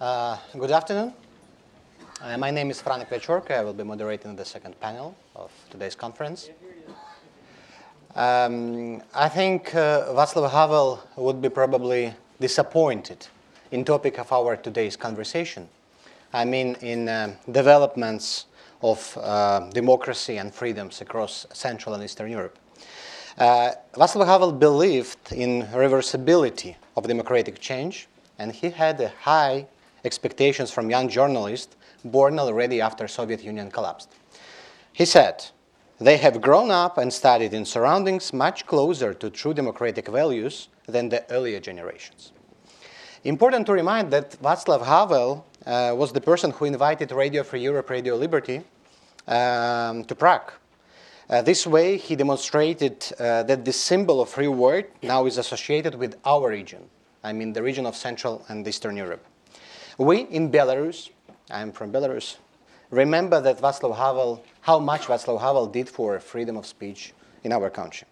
Uh, good afternoon. Uh, my name is Franak Viačorka. I will be moderating the second panel of today's conference. Um, I think uh, Václav Havel would be probably disappointed in topic of our today's conversation. I mean, in uh, developments of uh, democracy and freedoms across Central and Eastern Europe. Václav Havel believed in reversibility of democratic change, and he had a high expectations from young journalists born already after Soviet Union collapsed. He said, they have grown up and studied in surroundings much closer to true democratic values than the earlier generations. Important to remind that Václav Havel uh, was the person who invited Radio Free Europe, Radio Liberty um, to Prague. Uh, this way, he demonstrated uh, that the symbol of free word now is associated with our region, I mean the region of Central and Eastern Europe. We in Belarus, I'm from Belarus, remember that Václav Havel, how much Václav Havel did for freedom of speech in our country.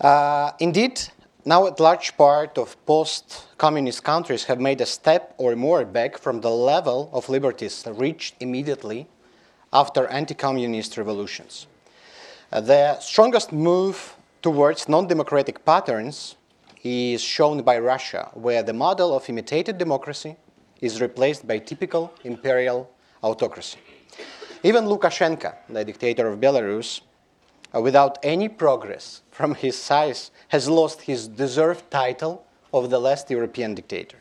Uh, indeed, now a large part of post-communist countries have made a step or more back from the level of liberties reached immediately after anti-communist revolutions. Uh, the strongest move towards non-democratic patterns is shown by Russia, where the model of imitated democracy is replaced by typical imperial autocracy. Even Lukashenko, the dictator of Belarus, uh, without any progress from his side, has lost his deserved title of the last European dictator.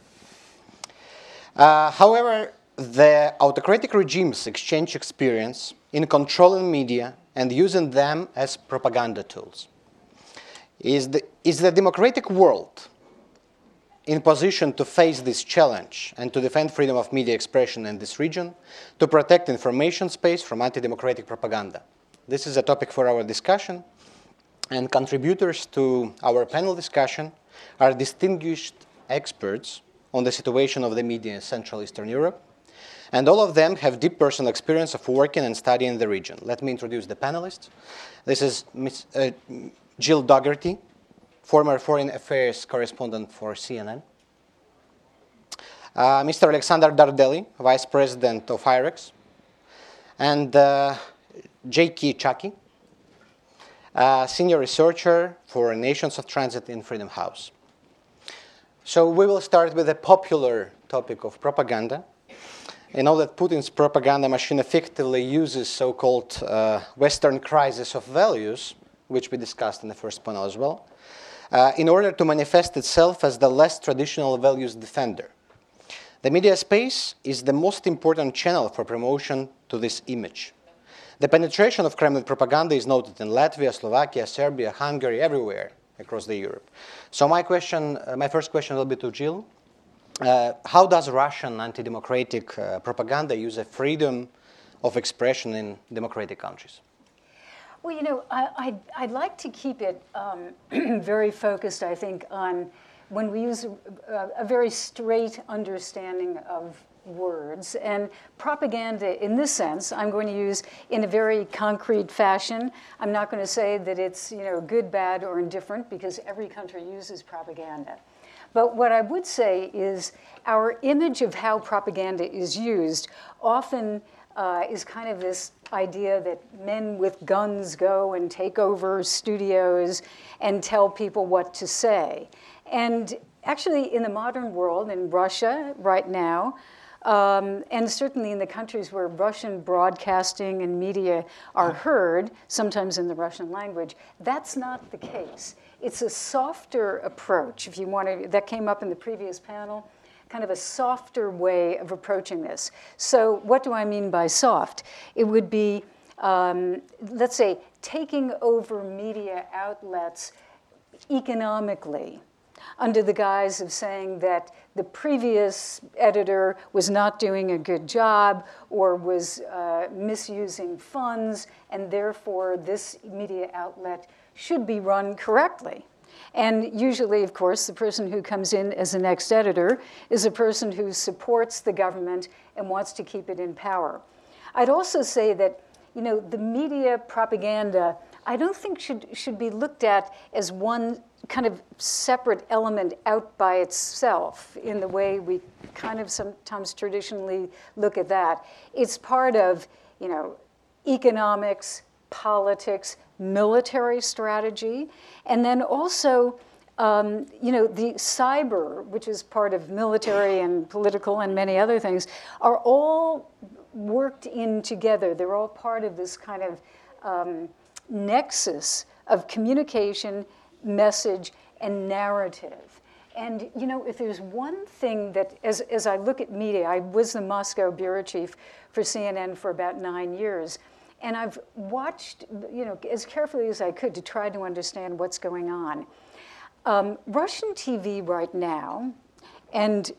Uh, however, the autocratic regimes exchange experience in controlling media and using them as propaganda tools. Is the, is the democratic world in position to face this challenge and to defend freedom of media expression in this region, to protect information space from anti-democratic propaganda. This is a topic for our discussion, and contributors to our panel discussion are distinguished experts on the situation of the media in Central Eastern Europe, and all of them have deep personal experience of working and studying in the region. Let me introduce the panelists. This is Ms., uh, Jill Dougherty, former foreign affairs correspondent for CNN. Uh, Mr. Alexander Dardeli, vice president of IREX. And uh, Zselyke Csaky, uh, senior researcher for Nations of Transit in Freedom House. So we will start with the popular topic of propaganda. You know that Putin's propaganda machine effectively uses so-called uh, Western crisis of values, which we discussed in the first panel as well, in order to manifest itself as the less traditional values defender. The media space is the most important channel for promotion to this image. The penetration of Kremlin propaganda is noted in Latvia, Slovakia, Serbia, Hungary, everywhere across the Europe. So my question, uh, my first question will be to Jill. Uh, how does Russian anti-democratic uh, propaganda use a freedom of expression in democratic countries? Well, you know, I, would like to keep it um, very focused, I think, on when we use a, a, very straight understanding of words. And propaganda, in this sense, I'm going to use in a very concrete fashion. I'm not going to say that it's, you know, good, bad, or indifferent, because every country uses propaganda. But what I would say is our image of how propaganda is used often uh, is kind of this idea that men with guns go and take over studios and tell people what to say. And actually, in the modern world, in Russia right now, um, and certainly in the countries where Russian broadcasting and media are heard, sometimes in the Russian language, that's not the case. It's a softer approach, if you want to, that came up in the previous panel kind of a softer way of approaching this. So, what do I mean by soft? It would be, um, let's say, taking over media outlets economically under the guise of saying that the previous editor was not doing a good job or was uh, misusing funds, and therefore this media outlet should be run correctly. And usually, of course, the person who comes in as the next editor is a person who supports the government and wants to keep it in power. I'd also say that, you know, the media propaganda I don't think should, should be looked at as one kind of separate element out by itself in the way we kind of sometimes traditionally look at that. It's part of, you know, economics, politics, military strategy, and then also, um, you know, the cyber, which is part of military and political and many other things, are all worked in together. They're all part of this kind of um, nexus of communication, message, and narrative. And you know, if there's one thing that, as, as I look at media, I was the Moscow bureau chief for CNN for about nine years, and I've watched, you know, as carefully as I could to try to understand what's going on. Um, Russian TV right now, and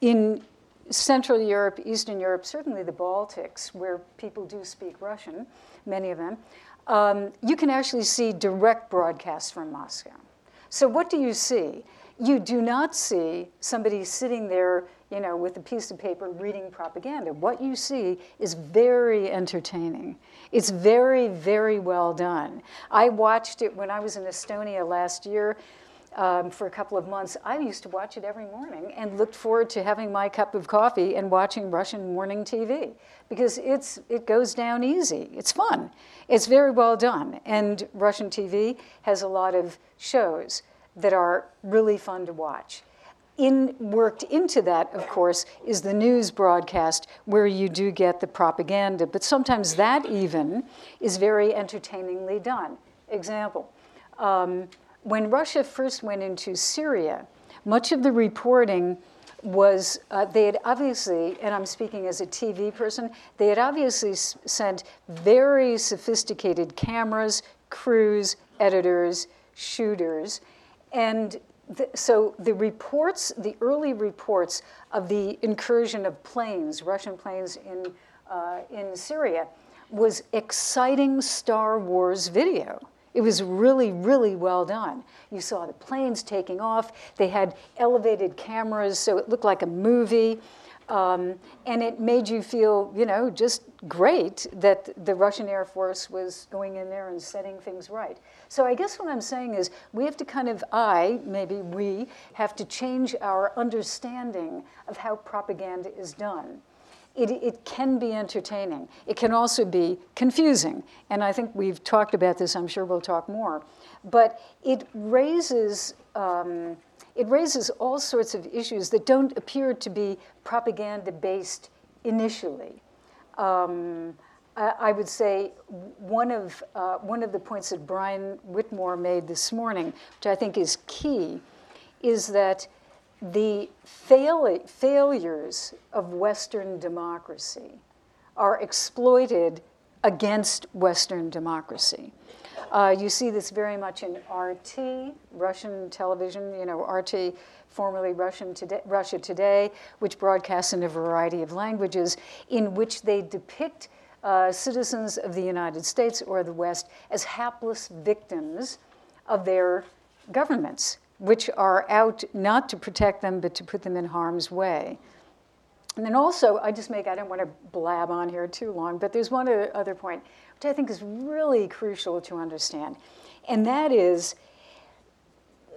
in Central Europe, Eastern Europe, certainly the Baltics, where people do speak Russian, many of them, um, you can actually see direct broadcasts from Moscow. So what do you see? You do not see somebody sitting there, you know, with a piece of paper reading propaganda. What you see is very entertaining. It's very, very well done. I watched it when I was in Estonia last year um, for a couple of months, I used to watch it every morning and looked forward to having my cup of coffee and watching Russian morning TV because it's, it goes down easy. It's fun. It's very well done. And Russian TV has a lot of shows that are really fun to watch. In, worked into that, of course, is the news broadcast where you do get the propaganda, but sometimes that even is very entertainingly done. Example. Um, when Russia first went into Syria, much of the reporting was uh, they had obviously, and I'm speaking as a TV person, they had obviously s- sent very sophisticated cameras, crews, editors, shooters, and the, so the reports, the early reports of the incursion of planes, Russian planes in uh, in Syria, was exciting Star Wars video. It was really, really well done. You saw the planes taking off. They had elevated cameras, so it looked like a movie. Um, and it made you feel, you know, just great that the Russian Air Force was going in there and setting things right. So I guess what I'm saying is we have to kind of, I, maybe we, have to change our understanding of how propaganda is done it, it can be entertaining. It can also be confusing. And I think we've talked about this, I'm sure we'll talk more. But it raises, um, it raises all sorts of issues that don't appear to be propaganda based initially. Um, I, would say one of, uh, one of the points that Brian Whitmore made this morning, which I think is key, is that the fail- failures of Western democracy are exploited against Western democracy. Uh, you see this very much in RT, Russian television, you know, RT, formerly Russian today, Russia Today, which broadcasts in a variety of languages, in which they depict uh, citizens of the United States or the West as hapless victims of their governments which are out not to protect them, but to put them in harm's way. And then also, I just make, I don't want to blab on here too long, but there's one other point, which I think is really crucial to understand. And that is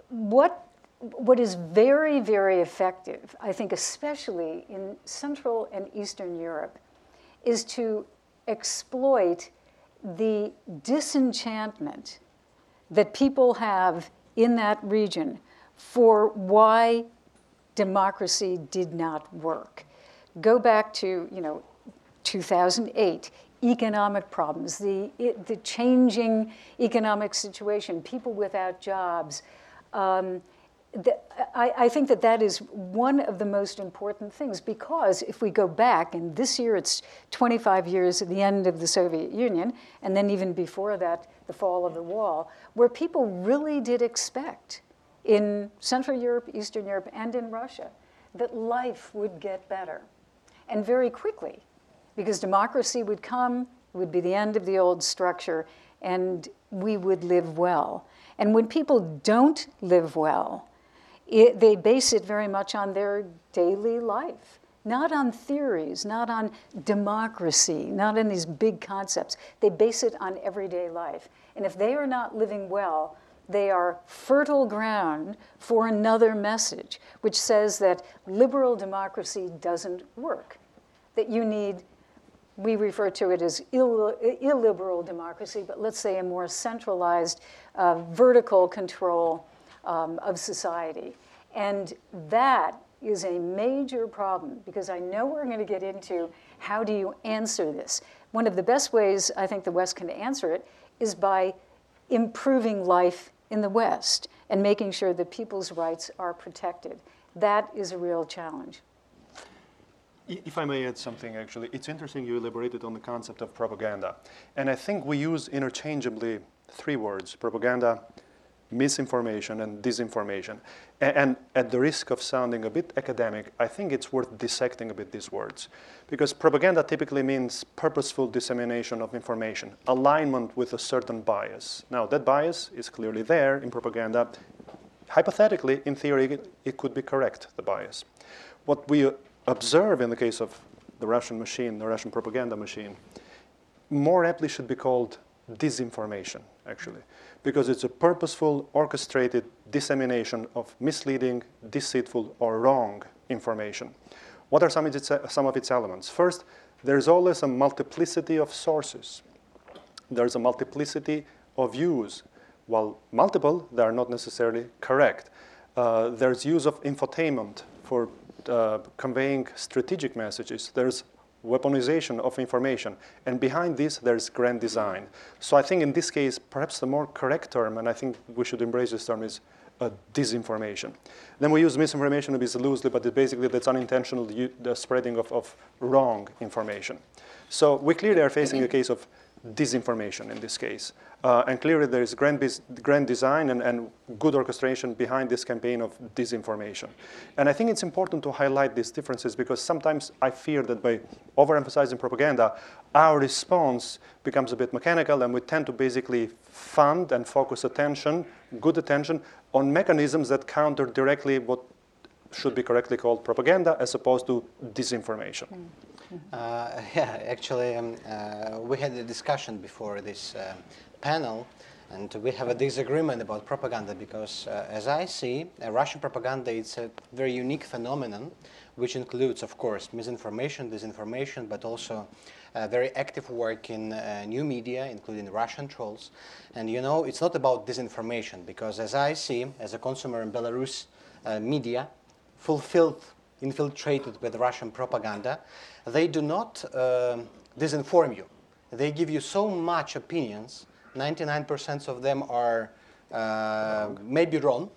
what, what is very, very effective, I think, especially in Central and Eastern Europe, is to exploit the disenchantment that people have in that region for why democracy did not work. Go back to, you know, 2008, economic problems, the, the changing economic situation, people without jobs. Um, the, I, I, think that that is one of the most important things because if we go back, and this year it's 25 years at the end of the Soviet Union, and then even before that, the fall of the wall, where people really did expect in Central Europe, Eastern Europe, and in Russia that life would get better. And very quickly, because democracy would come, would be the end of the old structure, and we would live well. And when people don't live well, it, they base it very much on their daily life. not on theories, not on democracy, not on these big concepts. They base it on everyday life. And if they are not living well, they are fertile ground for another message, which says that liberal democracy doesn't work, that you need we refer to it as Ill, illiberal democracy, but let's say a more centralized uh, vertical control um, of society. And that is a major problem because I know we're going to get into how do you answer this. One of the best ways I think the West can answer it is by improving life in the West and making sure that people's rights are protected. That is a real challenge. If I may add something, actually, it's interesting you elaborated on the concept of propaganda. And I think we use interchangeably three words propaganda, misinformation, and disinformation. And at the risk of sounding a bit academic, I think it's worth dissecting a bit these words. Because propaganda typically means purposeful dissemination of information, alignment with a certain bias. Now, that bias is clearly there in propaganda. Hypothetically, in theory, it could be correct, the bias. What we observe in the case of the Russian machine, the Russian propaganda machine, more aptly should be called disinformation, actually, because it's a purposeful, orchestrated dissemination of misleading, deceitful, or wrong information. What are some of its, some of its elements? First, there's always a multiplicity of sources. There's a multiplicity of views. While multiple, they are not necessarily correct. Uh, there's use of infotainment for uh, conveying strategic messages, there's weaponization of information. And behind this, there's grand design. So I think in this case, perhaps the more correct term, and I think we should embrace this term, is uh, disinformation. Then we use misinformation a bit loosely, but basically that's unintentional the spreading of, of wrong information. So we clearly are facing a case of disinformation in this case. Uh, and clearly there is grand, grand design and, and, good orchestration behind this campaign of disinformation. And I think it's important to highlight these differences because sometimes I fear that by overemphasizing propaganda, our response becomes a bit mechanical and we tend to basically fund and focus attention, good attention, on mechanisms that counter directly what should be correctly called propaganda as opposed to disinformation. Mm. Uh, yeah, actually, um, uh, we had a discussion before this uh, panel, and we have a disagreement about propaganda because, uh, as I see, uh, Russian propaganda is a very unique phenomenon, which includes, of course, misinformation, disinformation, but also very active work in new media, including Russian trolls. And you know, it's not about disinformation because, as I see, as a consumer in Belarus media, fulfilled infiltrated with Russian propaganda, they do not uh, disinform you. They give you so much opinions. 99% of them are uh, maybe wrong,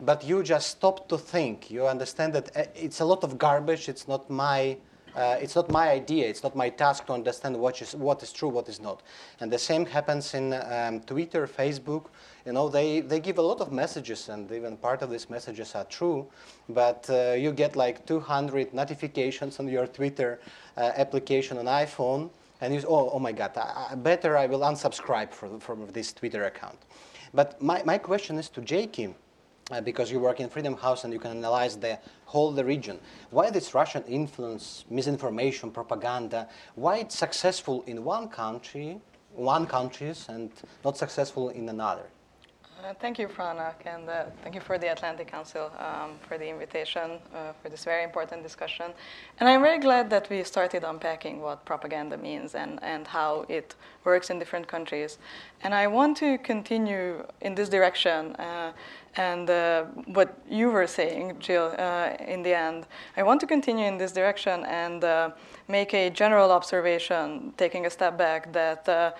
but you just stop to think. You understand that uh, it's a lot of garbage. It's not my uh, it's not my idea. It's not my task to understand what is, what is true, what is not. And the same happens in um, Twitter, Facebook. You know, they, they give a lot of messages, and even part of these messages are true. But uh, you get like 200 notifications on your Twitter uh, application on iPhone, and you oh, oh my God, I, I better I will unsubscribe from, from this Twitter account. But my, my question is to Zselyke uh, because you work in Freedom House and you can analyze the whole the region. Why this Russian influence, misinformation, propaganda? Why it's successful in one country, one countries, and not successful in another? Uh, thank you, Franak, and uh, thank you for the Atlantic Council um, for the invitation uh, for this very important discussion. And I'm very glad that we started unpacking what propaganda means and, and how it works in different countries. And I want to continue in this direction. Uh, and uh, what you were saying, Jill, uh, in the end, I want to continue in this direction and make a general observation, taking a step back, that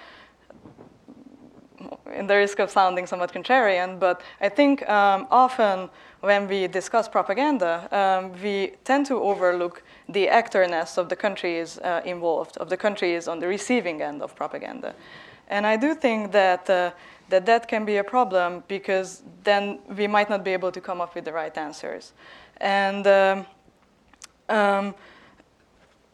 in the risk of sounding somewhat contrarian, but I think um, often when we discuss propaganda, um, we tend to overlook the actorness of the countries uh, involved, of the countries on the receiving end of propaganda. And I do think that, uh, that that can be a problem because then we might not be able to come up with the right answers. And um, um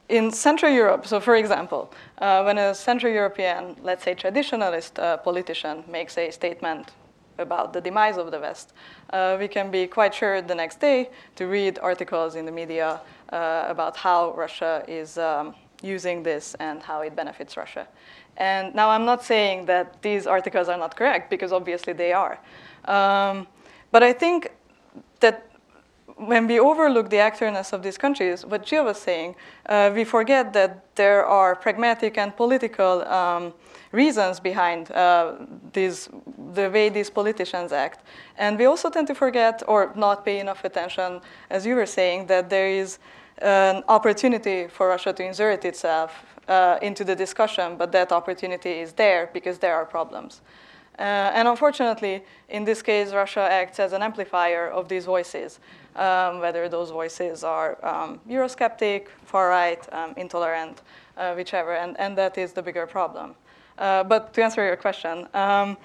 in Central Europe, so for example, uh, when a Central European, let's say traditionalist uh, politician makes a statement about the demise of the West, uh, we can be quite sure the next day to read articles in the media uh, about how Russia is um, using this and how it benefits Russia. And now I'm not saying that these articles are not correct, because obviously they are. Um, but I think that when we overlook the actorness of these countries, what Jill was saying, uh, we forget that there are pragmatic and political um, reasons behind uh, these, the way these politicians act. And we also tend to forget or not pay enough attention, as you were saying, that there is an opportunity for Russia to insert itself uh, into the discussion, but that opportunity is there because there are problems. Uh, and unfortunately, in this case, Russia acts as an amplifier of these voices, um, whether those voices are um, Eurosceptic, far right, um, intolerant, uh, whichever, and, and that is the bigger problem. Uh, but to answer your question, um,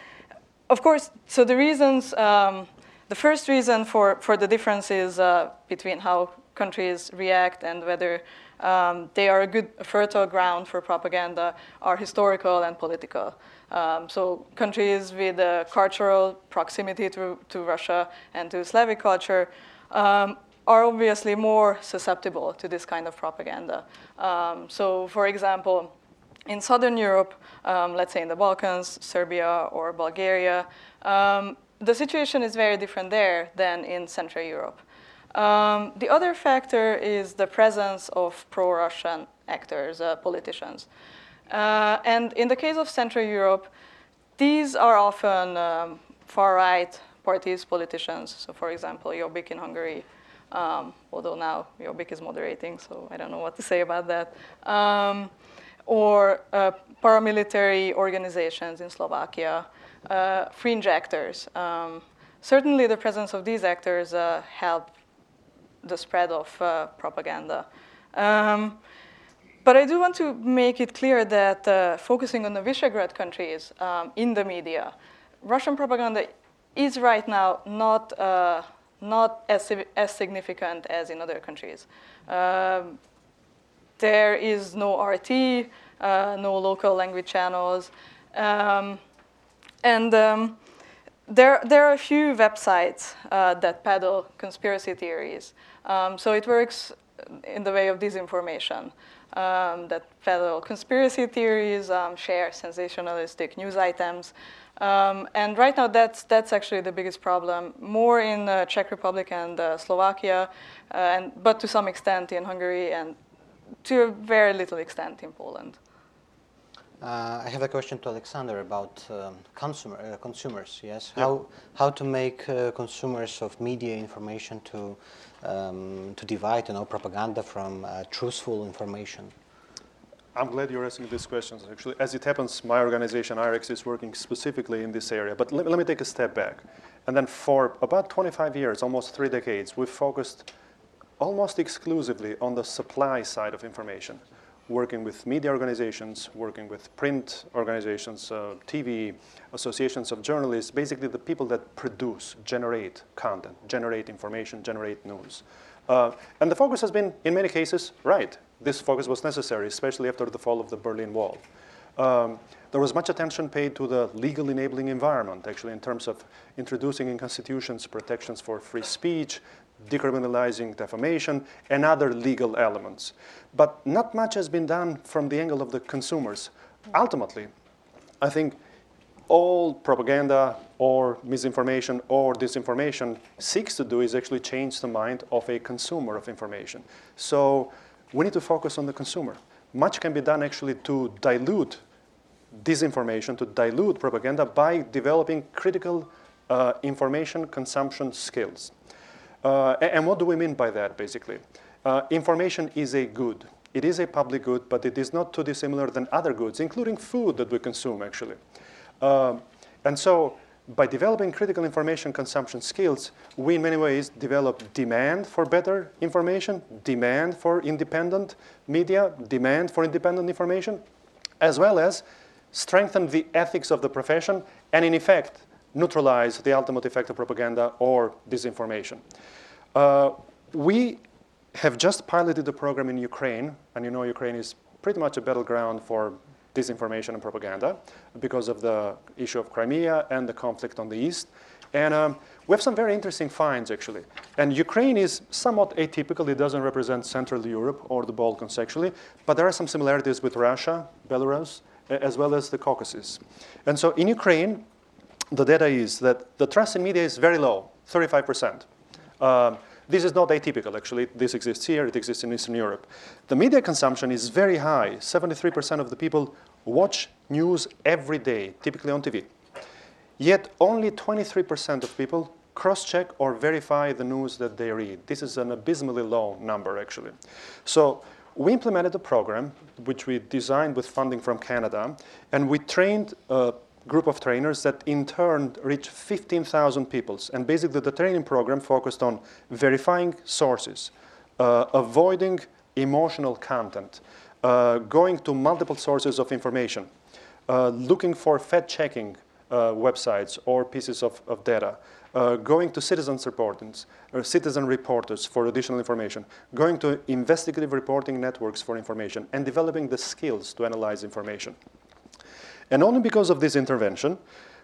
of course, so the reasons, um, the first reason for, for the differences uh, between how countries react and whether um, they are a good fertile ground for propaganda are historical and political. Um, so countries with a cultural proximity to, to Russia and to Slavic culture um, are obviously more susceptible to this kind of propaganda. Um, so for example, in Southern Europe, um, let's say in the Balkans, Serbia or Bulgaria, um, the situation is very different there than in Central Europe. Um, the other factor is the presence of pro-Russian actors, uh, politicians. Uh, and in the case of Central Europe, these are often um, far-right parties, politicians. So for example, Jobbik in Hungary, um, although now Jobbik is moderating, so I don't know what to say about that. Um, or uh, paramilitary organizations in Slovakia, uh, fringe actors. Um, certainly the presence of these actors uh, help the spread of uh, propaganda. Um, but I do want to make it clear that uh, focusing on the Visegrad countries um, in the media, Russian propaganda is right now not, uh, not as, as significant as in other countries. Um, there is no RT, uh, no local language channels. Um, and um, there, there are a few websites uh, that peddle conspiracy theories. Um, so it works in the way of disinformation um, that peddle conspiracy theories, um, share sensationalistic news items. Um, and right now, that's, that's actually the biggest problem, more in the Czech Republic and uh, Slovakia, uh, and, but to some extent in Hungary and to a very little extent in Poland. Uh, I have a question to Alexander about um, consumer, uh, consumers. Yes, how how to make uh, consumers of media information to um, to divide, you know, propaganda from uh, truthful information. I'm glad you're asking these questions. Actually, as it happens, my organization IREX is working specifically in this area. But let, let me take a step back. And then for about 25 years, almost three decades, we've focused almost exclusively on the supply side of information working with media organizations, working with print organizations, uh, TV, associations of journalists, basically the people that produce, generate content, generate information, generate news. Uh, and the focus has been, in many cases, right. This focus was necessary, especially after the fall of the Berlin Wall. Um, there was much attention paid to the legal enabling environment, actually, in terms of introducing in constitutions protections for free speech, decriminalizing defamation, and other legal elements. But not much has been done from the angle of the consumers. Ultimately, I think all propaganda or misinformation or disinformation seeks to do is actually change the mind of a consumer of information. So we need to focus on the consumer. Much can be done actually to dilute disinformation, to dilute propaganda by developing critical uh, information consumption skills. Uh, and what do we mean by that, basically? Uh, information is a good. It is a public good, but it is not too dissimilar than other goods, including food that we consume, actually. Um, and so, by developing critical information consumption skills, we in many ways develop demand for better information, demand for independent media, demand for independent information, as well as strengthen the ethics of the profession, and in effect, neutralize the ultimate effect of propaganda or disinformation. Uh, we have just piloted the program in Ukraine, and you know Ukraine is pretty much a battleground for disinformation and propaganda because of the issue of Crimea and the conflict on the east. And um, we have some very interesting finds, actually. And Ukraine is somewhat atypical. It doesn't represent Central Europe or the Balkans, actually. But there are some similarities with Russia, Belarus, as well as the Caucasus. And so in Ukraine, the data is that the trust in media is very low, 35%. Um, this is not atypical, actually. This exists here, it exists in Eastern Europe. The media consumption is very high. 73% of the people watch news every day, typically on TV. Yet only 23% of people cross-check or verify the news that they read. This is an abysmally low number, actually. So we implemented a program which we designed with funding from Canada, and we trained a group of trainers that in turn reached 15,000 people. And basically the training program focused on verifying sources, uh, avoiding emotional content, uh, going to multiple sources of information, uh, looking for fact-checking uh, websites or pieces of, of data, uh, going to citizens reporters, or citizen reporters for additional information, going to investigative reporting networks for information, and developing the skills to analyze information. And only because of this intervention,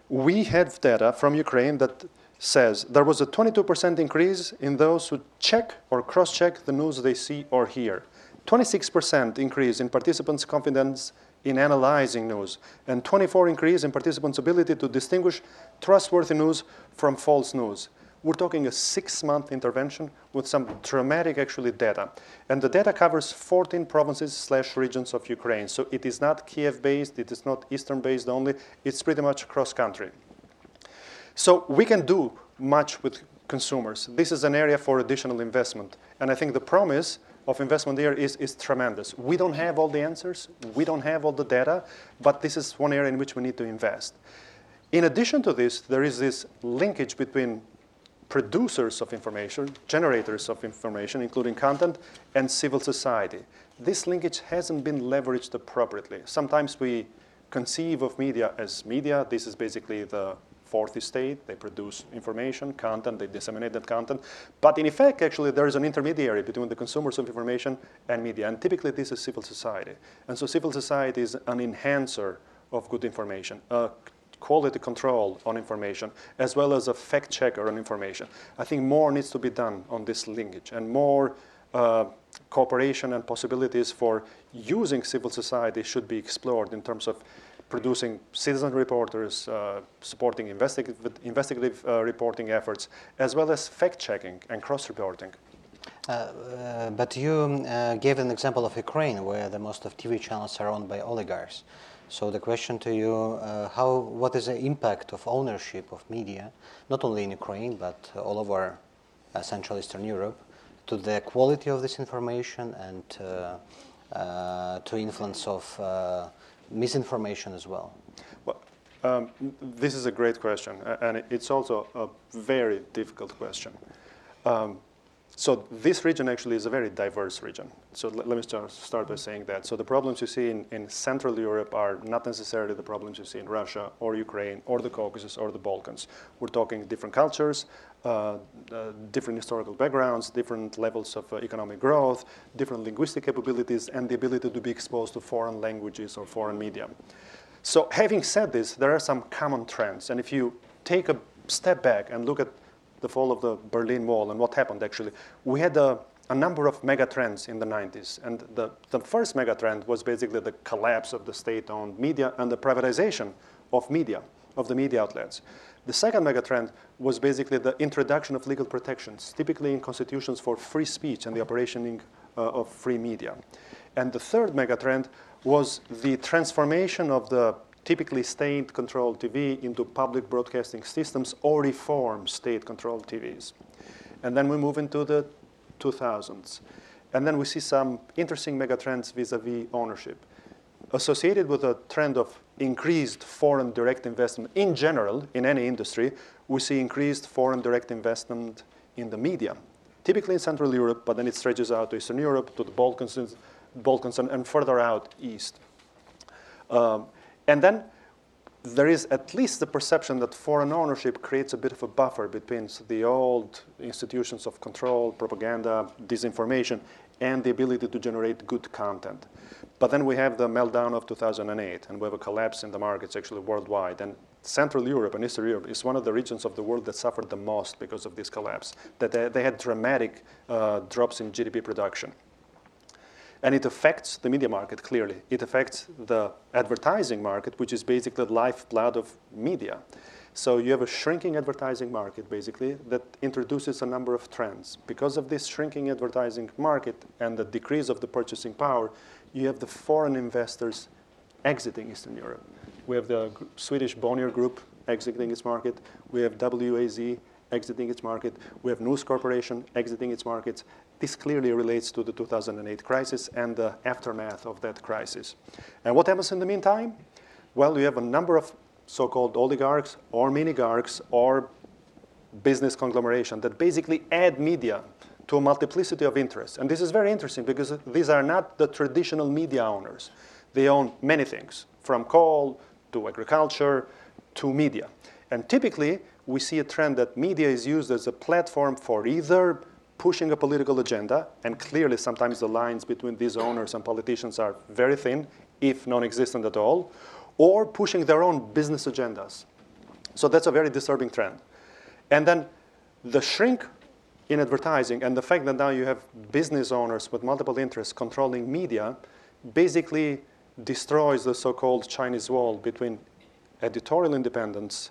we have data from Ukraine that says there was a 22% increase in those who check or cross-check the news they see or hear. 26% increase in participants' confidence in analyzing news, and 24 increase in participants' ability to distinguish trustworthy news from false news. We're talking a six-month intervention with some dramatic, actually, data. And the data covers 14 provinces slash regions of Ukraine. So it is not Kiev-based, it is not Eastern-based only, it's pretty much cross-country. So we can do much with consumers. This is an area for additional investment. And I think the promise of investment there is, is tremendous. We don't have all the answers, we don't have all the data, but this is one area in which we need to invest. In addition to this, there is this linkage between producers of information, generators of information, including content, and civil society. This linkage hasn't been leveraged appropriately. Sometimes we conceive of media as media. This is basically the fourth estate. They produce information, content, they disseminate that content. But in effect, actually, there is an intermediary between the consumers of information and media. And typically, this is civil society. And so civil society is an enhancer of good information, a quality control on information, as well as a fact checker on information. I think more needs to be done on this linkage and more uh, cooperation and possibilities for using civil society should be explored in terms of producing citizen reporters, uh, supporting investigative, investigative uh, reporting efforts, as well as fact-checking and cross-reporting. Uh, uh but you uh, gave an example of Ukraine, where the most of TV channels are owned by oligarchs. So the question to you, uh, how, what is the impact of ownership of media, not only in Ukraine, but all over Central Eastern Europe, to the quality of this information and to influence of misinformation as well? Well, um, this is a great question, and it's also a very difficult question. Um, so this region actually is a very diverse region. So let, let me start, start, by saying that. So the problems you see in, in, Central Europe are not necessarily the problems you see in Russia or Ukraine or the Caucasus or the Balkans. We're talking different cultures, uh, uh, different historical backgrounds, different levels of uh, economic growth, different linguistic capabilities, and the ability to be exposed to foreign languages or foreign media. So having said this, there are some common trends. And if you take a step back and look at the fall of the Berlin Wall and what happened actually, we had a, a number of mega trends in the 90s. And the, the first mega trend was basically the collapse of the state-owned media and the privatization of media, of the media outlets. The second megatrend was basically the introduction of legal protections, typically in constitutions for free speech and the operationing uh, of free media. And the third megatrend was the transformation of the typically state-controlled TV into public broadcasting systems or reform state-controlled TVs. And then we move into the 2000s. And then we see some interesting megatrends vis-a-vis ownership. Associated with a trend of increased foreign direct investment in general in any industry, we see increased foreign direct investment in the media, typically in Central Europe, but then it stretches out to Eastern Europe, to the Balkans, Balkans and, and further out east. Um, and then there is at least the perception that foreign ownership creates a bit of a buffer between the old institutions of control, propaganda, disinformation, and the ability to generate good content. But then we have the meltdown of 2008, and we have a collapse in the markets actually worldwide. And Central Europe and Eastern Europe is one of the regions of the world that suffered the most because of this collapse. That they, had dramatic uh, drops in GDP production. And it affects the media market clearly. It affects the advertising market, which is basically the lifeblood of media. So you have a shrinking advertising market, basically, that introduces a number of trends. Because of this shrinking advertising market and the decrease of the purchasing power, you have the foreign investors exiting Eastern Europe. We have the Swedish Bonnier Group exiting its market. We have WAZ exiting its market. We have News Corporation exiting its markets. This clearly relates to the 2008 crisis and the aftermath of that crisis. And what happens in the meantime? Well, you have a number of so-called oligarchs or minigarchs or business conglomeration that basically add media to a multiplicity of interests. And this is very interesting because these are not the traditional media owners. They own many things, from coal to agriculture to media. And typically, we see a trend that media is used as a platform for either pushing a political agenda, and clearly sometimes the lines between these owners and politicians are very thin, if non existent at all, or pushing their own business agendas. So that's a very disturbing trend. And then the shrink in advertising and the fact that now you have business owners with multiple interests controlling media basically destroys the so called Chinese wall between editorial independence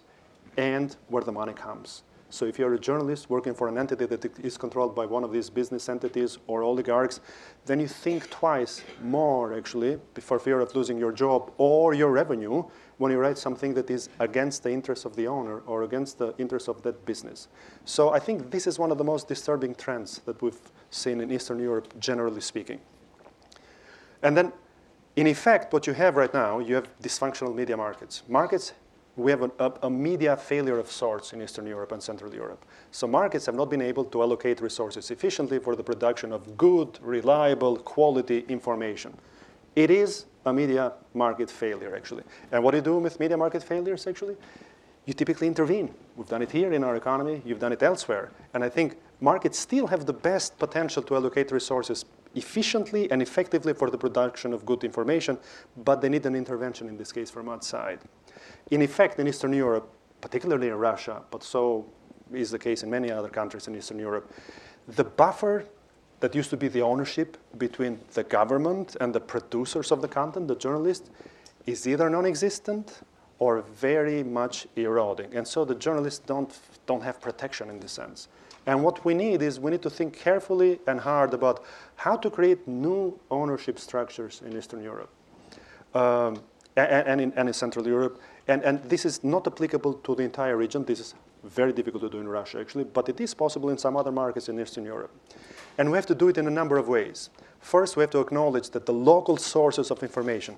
and where the money comes. So if you're a journalist working for an entity that is controlled by one of these business entities or oligarchs, then you think twice more actually for fear of losing your job or your revenue when you write something that is against the interests of the owner or against the interests of that business. So I think this is one of the most disturbing trends that we've seen in Eastern Europe, generally speaking. And then, in effect, what you have right now, you have dysfunctional media markets. Markets we have a, a, media failure of sorts in Eastern Europe and Central Europe. So markets have not been able to allocate resources efficiently for the production of good, reliable, quality information. It is a media market failure, actually. And what do you do with media market failures, actually? You typically intervene. We've done it here in our economy, you've done it elsewhere. And I think markets still have the best potential to allocate resources efficiently and effectively for the production of good information, but they need an intervention in this case from outside. In effect, in Eastern Europe, particularly in Russia, but so is the case in many other countries in Eastern Europe, the buffer that used to be the ownership between the government and the producers of the content, the journalists, is either non existent or very much eroding. And so the journalists don't, don't have protection in this sense. And what we need is we need to think carefully and hard about how to create new ownership structures in Eastern Europe um, and, and, in, and in Central Europe and, and this is not applicable to the entire region. This is very difficult to do in Russia, actually, but it is possible in some other markets in Eastern Europe. And we have to do it in a number of ways. First, we have to acknowledge that the local sources of information,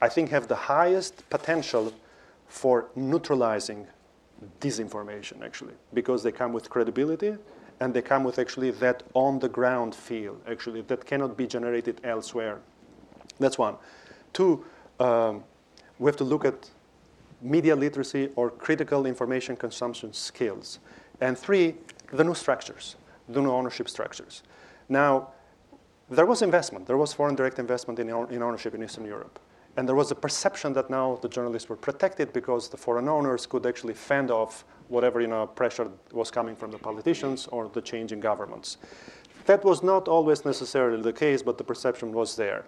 I think, have the highest potential for neutralizing disinformation, actually, because they come with credibility and they come with actually that on the ground feel, actually, that cannot be generated elsewhere. That's one. Two, um, we have to look at media literacy or critical information consumption skills. And three, the new structures, the new ownership structures. Now, there was investment. There was foreign direct investment in, in ownership in Eastern Europe. And there was a perception that now the journalists were protected because the foreign owners could actually fend off whatever you know, pressure was coming from the politicians or the changing governments. That was not always necessarily the case, but the perception was there.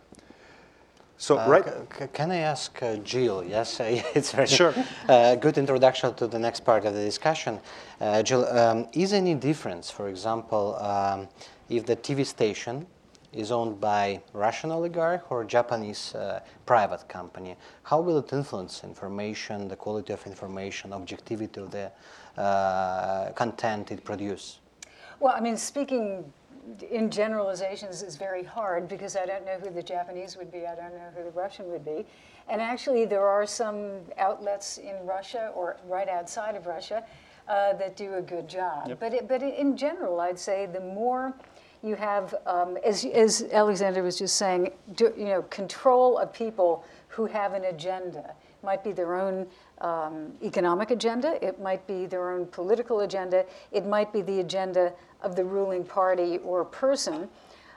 So, uh, right. C- can I ask uh, Jill? Yes, it's very sure. Uh, good introduction to the next part of the discussion. Uh, Jill, um, is any difference, for example, um, if the TV station is owned by Russian oligarch or Japanese uh, private company? How will it influence information, the quality of information, objectivity of the content it produces? Well, I mean, speaking in generalizations is very hard because I don't know who the Japanese would be, I don't know who the Russian would be. And actually, there are some outlets in Russia or right outside of Russia uh, that do a good job. Yep. But, it, but in general, I'd say the more you have, um, as, as Alexander was just saying, do, you know, control of people who have an agenda. It might be their own um, economic agenda, it might be their own political agenda, it might be the agenda of the ruling party or person,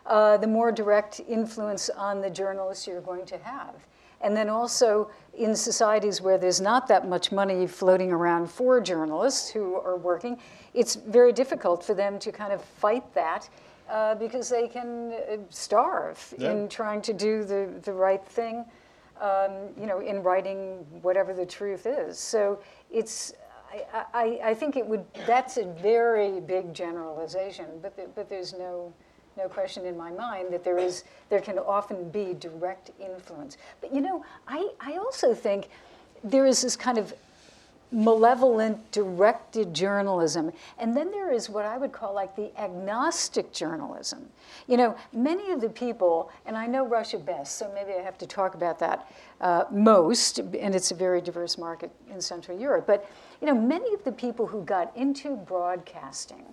uh, the more direct influence on the journalists you're going to have. And then also in societies where there's not that much money floating around for journalists who are working, it's very difficult for them to kind of fight that uh, because they can uh, starve Yeah. in trying to do the, the right thing, um, you know, in writing whatever the truth is. So it's, I, I, I think it would, that's a very big generalization, but, the, but there's no, no question in my mind that there is, there can often be direct influence. But you know, I, I also think there is this kind of malevolent directed journalism. And then there is what i would call like the agnostic journalism. You know many of the people and i know russia best so maybe i have to talk about that uh, most and it's a very diverse market in central europe but you know many of the people who got into broadcasting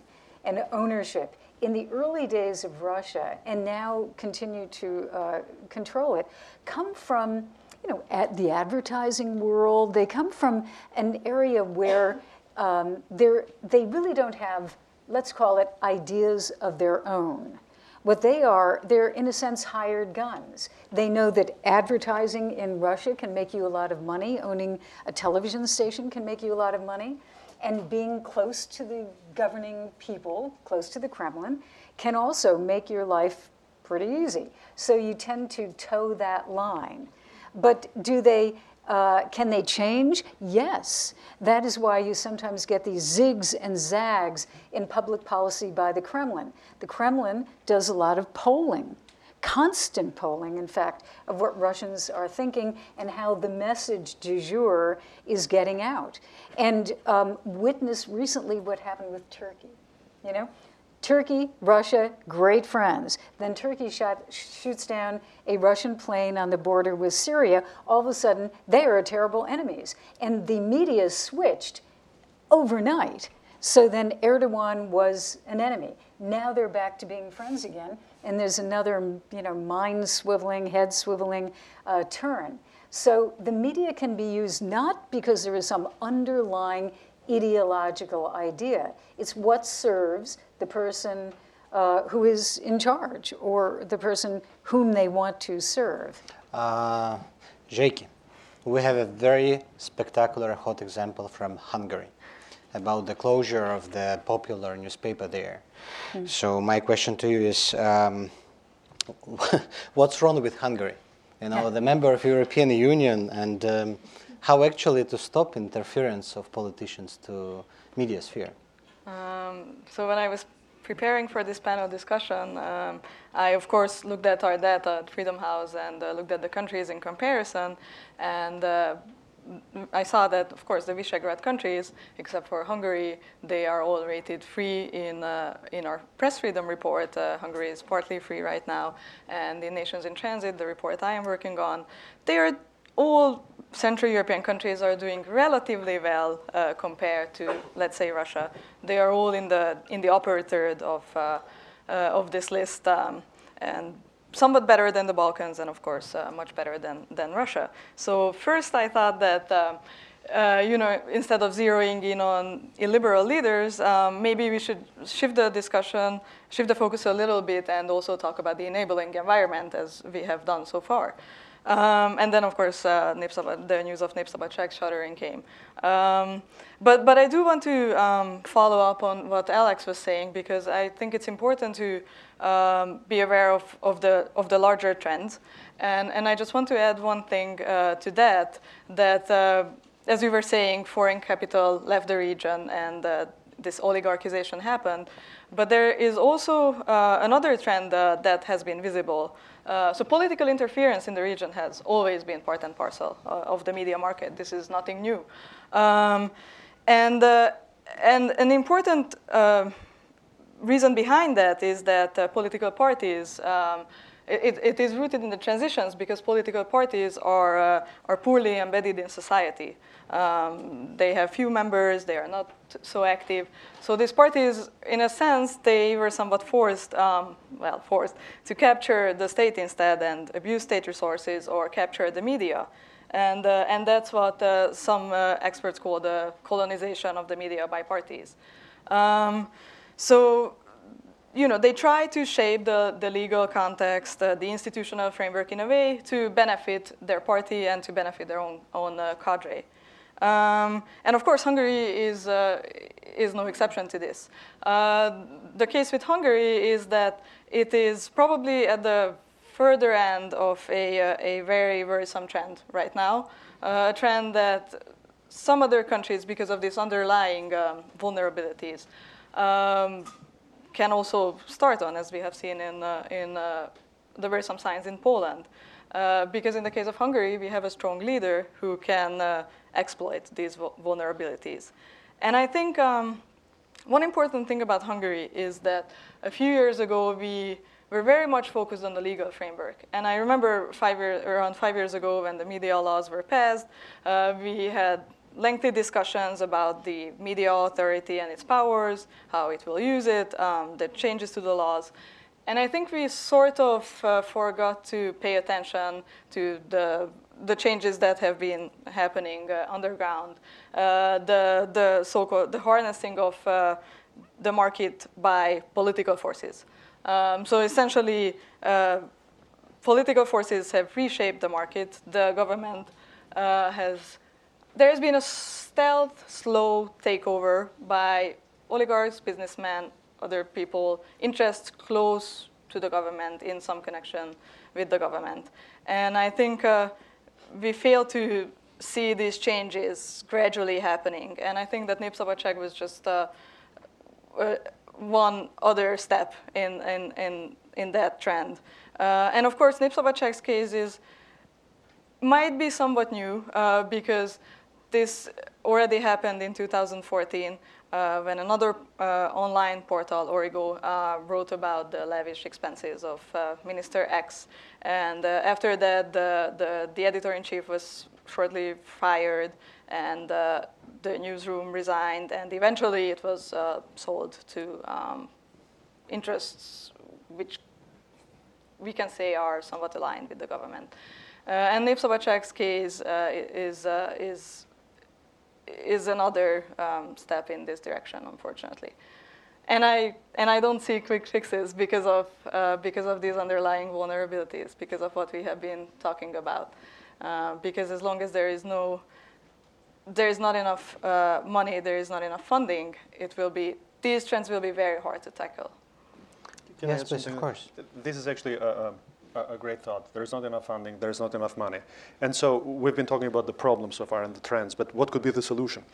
and ownership in the early days of russia and now continue to uh, control it come from you know, at the advertising world. They come from an area where um, they really don't have, let's call it, ideas of their own. What they are, they're in a sense hired guns. They know that advertising in Russia can make you a lot of money, owning a television station can make you a lot of money, and being close to the governing people, close to the Kremlin, can also make your life pretty easy. So you tend to toe that line. But do they, uh, can they change? Yes. That is why you sometimes get these zigs and zags in public policy by the Kremlin. The Kremlin does a lot of polling, constant polling, in fact, of what Russians are thinking and how the message du jour is getting out. And um, witness recently what happened with Turkey. You know, Turkey, Russia, great friends. Then Turkey shot, shoots down a Russian plane on the border with Syria. All of a sudden, they are terrible enemies. And the media switched overnight. So then Erdogan was an enemy. Now they're back to being friends again. And there's another, you know, mind swiveling, head swiveling uh, turn. So the media can be used not because there is some underlying ideological idea. It's what serves the person uh, who is in charge or the person whom they want to serve. Uh, Zselyke, we have a very spectacular hot example from Hungary about the closure of the popular newspaper there. So my question to you is, um, what's wrong with Hungary? You know, the member of European Union, and um, how actually to stop interference of politicians to media sphere? Um, so when I was preparing for this panel discussion, um, I of course looked at our data at Freedom House and uh, looked at the countries in comparison, and uh, I saw that of course the Visegrad countries, except for Hungary, they are all rated free in uh, in our press freedom report. Uh, Hungary is partly free right now, and in Nations in Transit, the report I am working on, they are all Central European countries are doing relatively well uh, compared to, let's say, Russia. They are all in the in the upper third of uh, uh, of this list, um, and somewhat better than the Balkans, and of course, uh, much better than than Russia. So first, I thought that. Um, uh, you know, instead of zeroing in on illiberal leaders, um, maybe we should shift the discussion, shift the focus a little bit, and also talk about the enabling environment as we have done so far. Um, and then, of course, uh, Népszabad, the news of Népszabadság shuttering came. Um, but, but I do want to um, follow up on what Alex was saying because I think it's important to um, be aware of, of, the, of the larger trends. And, and I just want to add one thing uh, to that, that uh, as we were saying, foreign capital left the region and uh, this oligarchization happened. But there is also uh, another trend uh, that has been visible. Uh, so political interference in the region has always been part and parcel uh, of the media market. This is nothing new. Um, and, uh, and an important uh, reason behind that is that political parties um, it, it is rooted in the transitions because political parties are, uh, are poorly embedded in society. Um, they have few members, they are not so active. So these parties, in a sense, they were somewhat forced, um, well, forced to capture the state instead and abuse state resources or capture the media. And, uh, and that's what uh, some uh, experts call the colonization of the media by parties. Um, so you know, they try to shape the, the legal context, uh, the institutional framework in a way to benefit their party and to benefit their own, own uh, cadre. Um, and of course, Hungary is, uh, is no exception to this. Uh, the case with Hungary is that it is probably at the further end of a, uh, a very worrisome trend right now, uh, a trend that some other countries, because of these underlying um, vulnerabilities, um, can also start on, as we have seen in, uh, in uh, the worrisome signs in Poland. Uh, because in the case of Hungary, we have a strong leader who can uh, exploit these vulnerabilities. And I think um, one important thing about Hungary is that a few years ago, we were very much focused on the legal framework. And I remember five year, around five years ago when the media laws were passed, uh, we had lengthy discussions about the media authority and its powers, how it will use it, um, the changes to the laws. And I think we sort of uh, forgot to pay attention to the, the changes that have been happening uh, underground, uh, the, the so-called the harnessing of uh, the market by political forces. Um, so essentially, uh, political forces have reshaped the market. The government uh, has there has been a stealth, slow takeover by oligarchs, businessmen, other people, interests close to the government in some connection with the government. And I think uh, we fail to see these changes gradually happening. And I think that Népszabadság was just uh, uh, one other step in, in, in, in that trend. Uh, and of course, Népszabadság's case is, might be somewhat new uh, because this already happened in 2014 uh, when another uh, online portal, Origo, uh, wrote about the lavish expenses of uh, Minister X. And uh, after that, the, the, the editor-in-chief was shortly fired and uh, the newsroom resigned and eventually it was sold to um, interests which we can say are somewhat aligned with the government. and Népszabadság's case is, is is another um, step in this direction, unfortunately. And I, and I don't see quick fixes because of, uh, because of these underlying vulnerabilities, because of what we have been talking about. Uh, because as long as there is no, there is not enough uh, money, there is not enough funding, it will be, these trends will be very hard to tackle. Can yes, please, of course. This is actually a, a a, great thought. There's not enough funding, there's not enough money. And so we've been talking about the problems so far and the trends, but what could be the solution?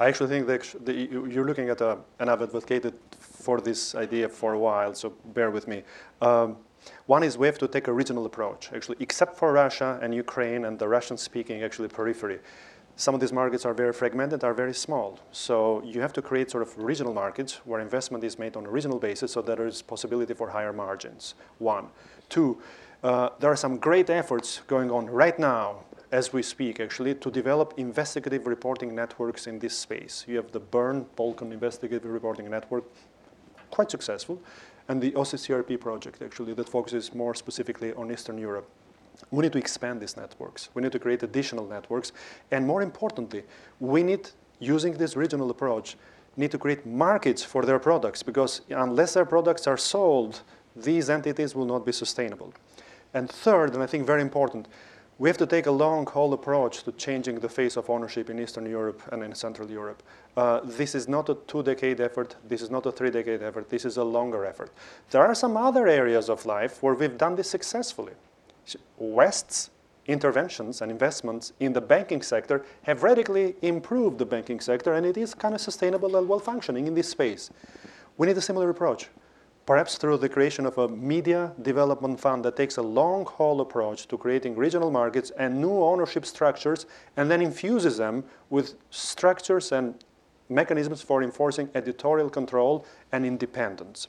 I actually think that you're looking at a, and I've advocated for this idea for a while, so bear with me. Um, one is we have to take a regional approach, actually, except for Russia and Ukraine and the Russian-speaking actually periphery. Some of these markets are very fragmented, are very small. So you have to create sort of regional markets where investment is made on a regional basis so that there is possibility for higher margins, one. Two, uh, there are some great efforts going on right now as we speak, actually, to develop investigative reporting networks in this space. You have the BIRN, Balkan Investigative Reporting Network, quite successful, and the OCCRP project, actually, that focuses more specifically on Eastern Europe. We need to expand these networks. We need to create additional networks. And more importantly, we need, using this regional approach, need to create markets for their products because unless their products are sold these entities will not be sustainable. And third, and I think very important, we have to take a long haul approach to changing the face of ownership in Eastern Europe and in Central Europe. Uh, this is not a two decade effort, this is not a three decade effort, this is a longer effort. There are some other areas of life where we've done this successfully. West's interventions and investments in the banking sector have radically improved the banking sector, and it is kind of sustainable and well functioning in this space. We need a similar approach perhaps through the creation of a media development fund that takes a long haul approach to creating regional markets and new ownership structures and then infuses them with structures and mechanisms for enforcing editorial control and independence.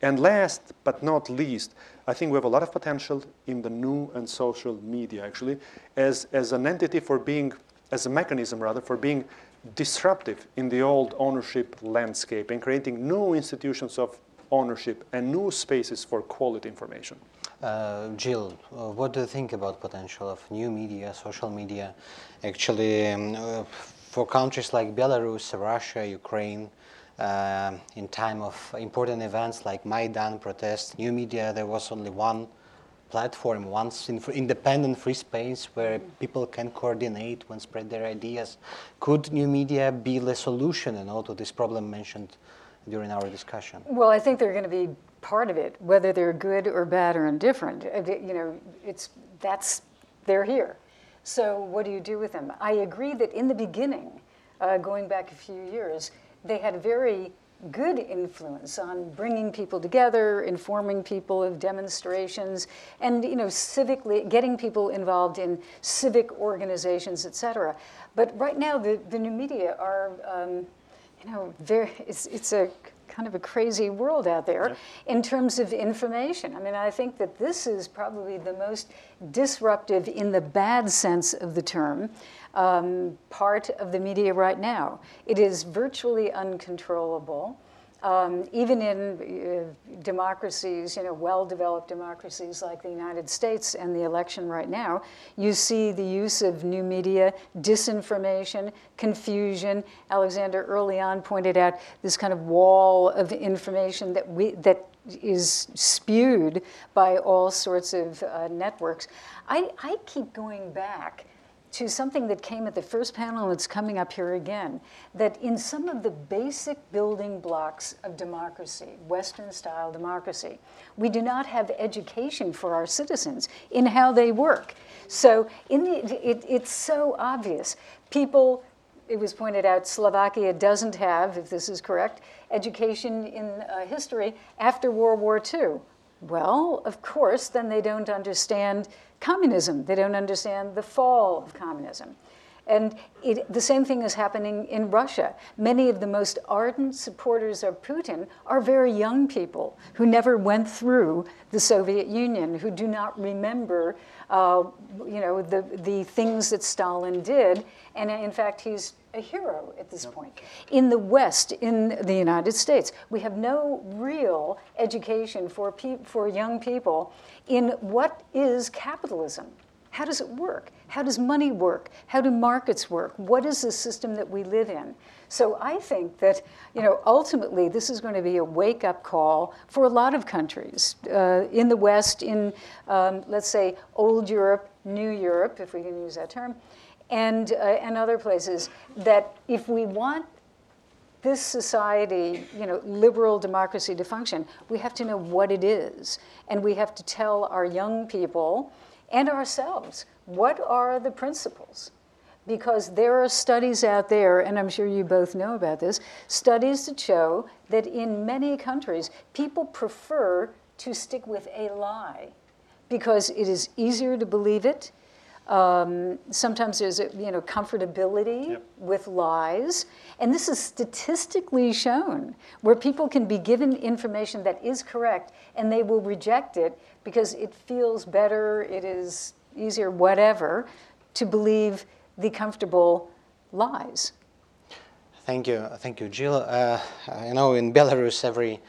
And last but not least, I think we have a lot of potential in the new and social media actually as, as an entity for being, as a mechanism rather, for being disruptive in the old ownership landscape and creating new institutions of ownership and new spaces for quality information. Uh, Jill, uh, what do you think about potential of new media, social media, actually um, uh, for countries like Belarus, Russia, Ukraine, uh, in time of important events like Maidan protests, new media, there was only one platform, one independent free space where people can coordinate and spread their ideas. Could new media be the solution you know, to this problem mentioned during our discussion? Well, I think they're going to be part of it, whether they're good or bad or indifferent. Uh, you know, it's that's they're here. So what do you do with them? I agree that in the beginning, uh, going back a few years, they had very good influence on bringing people together, informing people of demonstrations, and you know, civically getting people involved in civic organizations, etc. But right now, the, the new media are, um, you know, very, it's, it's a kind of a crazy world out there yeah. in terms of information. I mean, I think that this is probably the most disruptive, in the bad sense of the term, um, part of the media right now. It is virtually uncontrollable. Um, even in uh, democracies, you know, well-developed democracies like the United States and the election right now, you see the use of new media, disinformation, confusion. Alexander early on pointed out this kind of wall of information that we that is spewed by all sorts of uh, networks. I, I keep going back to something that came at the first panel and it's coming up here again that in some of the basic building blocks of democracy, Western style democracy, we do not have education for our citizens in how they work. So the, it, it's so obvious. People, it was pointed out, Slovakia doesn't have, if this is correct, education in uh, history after World War II. Well, of course, then they don't understand communism. They don't understand the fall of communism. And it, the same thing is happening in Russia. Many of the most ardent supporters of Putin are very young people who never went through the Soviet Union, who do not remember, uh, you know, the, the things that Stalin did. And in fact, he's a hero at this yep. point. In the West, in the United States, we have no real education for, pe- for young people in what is capitalism. How does it work? How does money work? How do markets work? What is the system that we live in? So I think that, you know, ultimately this is going to be a wake-up call for a lot of countries uh, in the West, in um, let's say old Europe, new Europe, if we can use that term, and, uh, and other places, that if we want this society, you know, liberal democracy to function, we have to know what it is. And we have to tell our young people and ourselves what are the principles. Because there are studies out there, and I'm sure you both know about this, studies that show that in many countries, people prefer to stick with a lie because it is easier to believe it um, sometimes there's a you know comfortability yep. with lies, and this is statistically shown where people can be given information that is correct and they will reject it because it feels better, it is easier, whatever, to believe the comfortable lies. Thank you, thank you, Jill. Uh, you know, in Belarus, every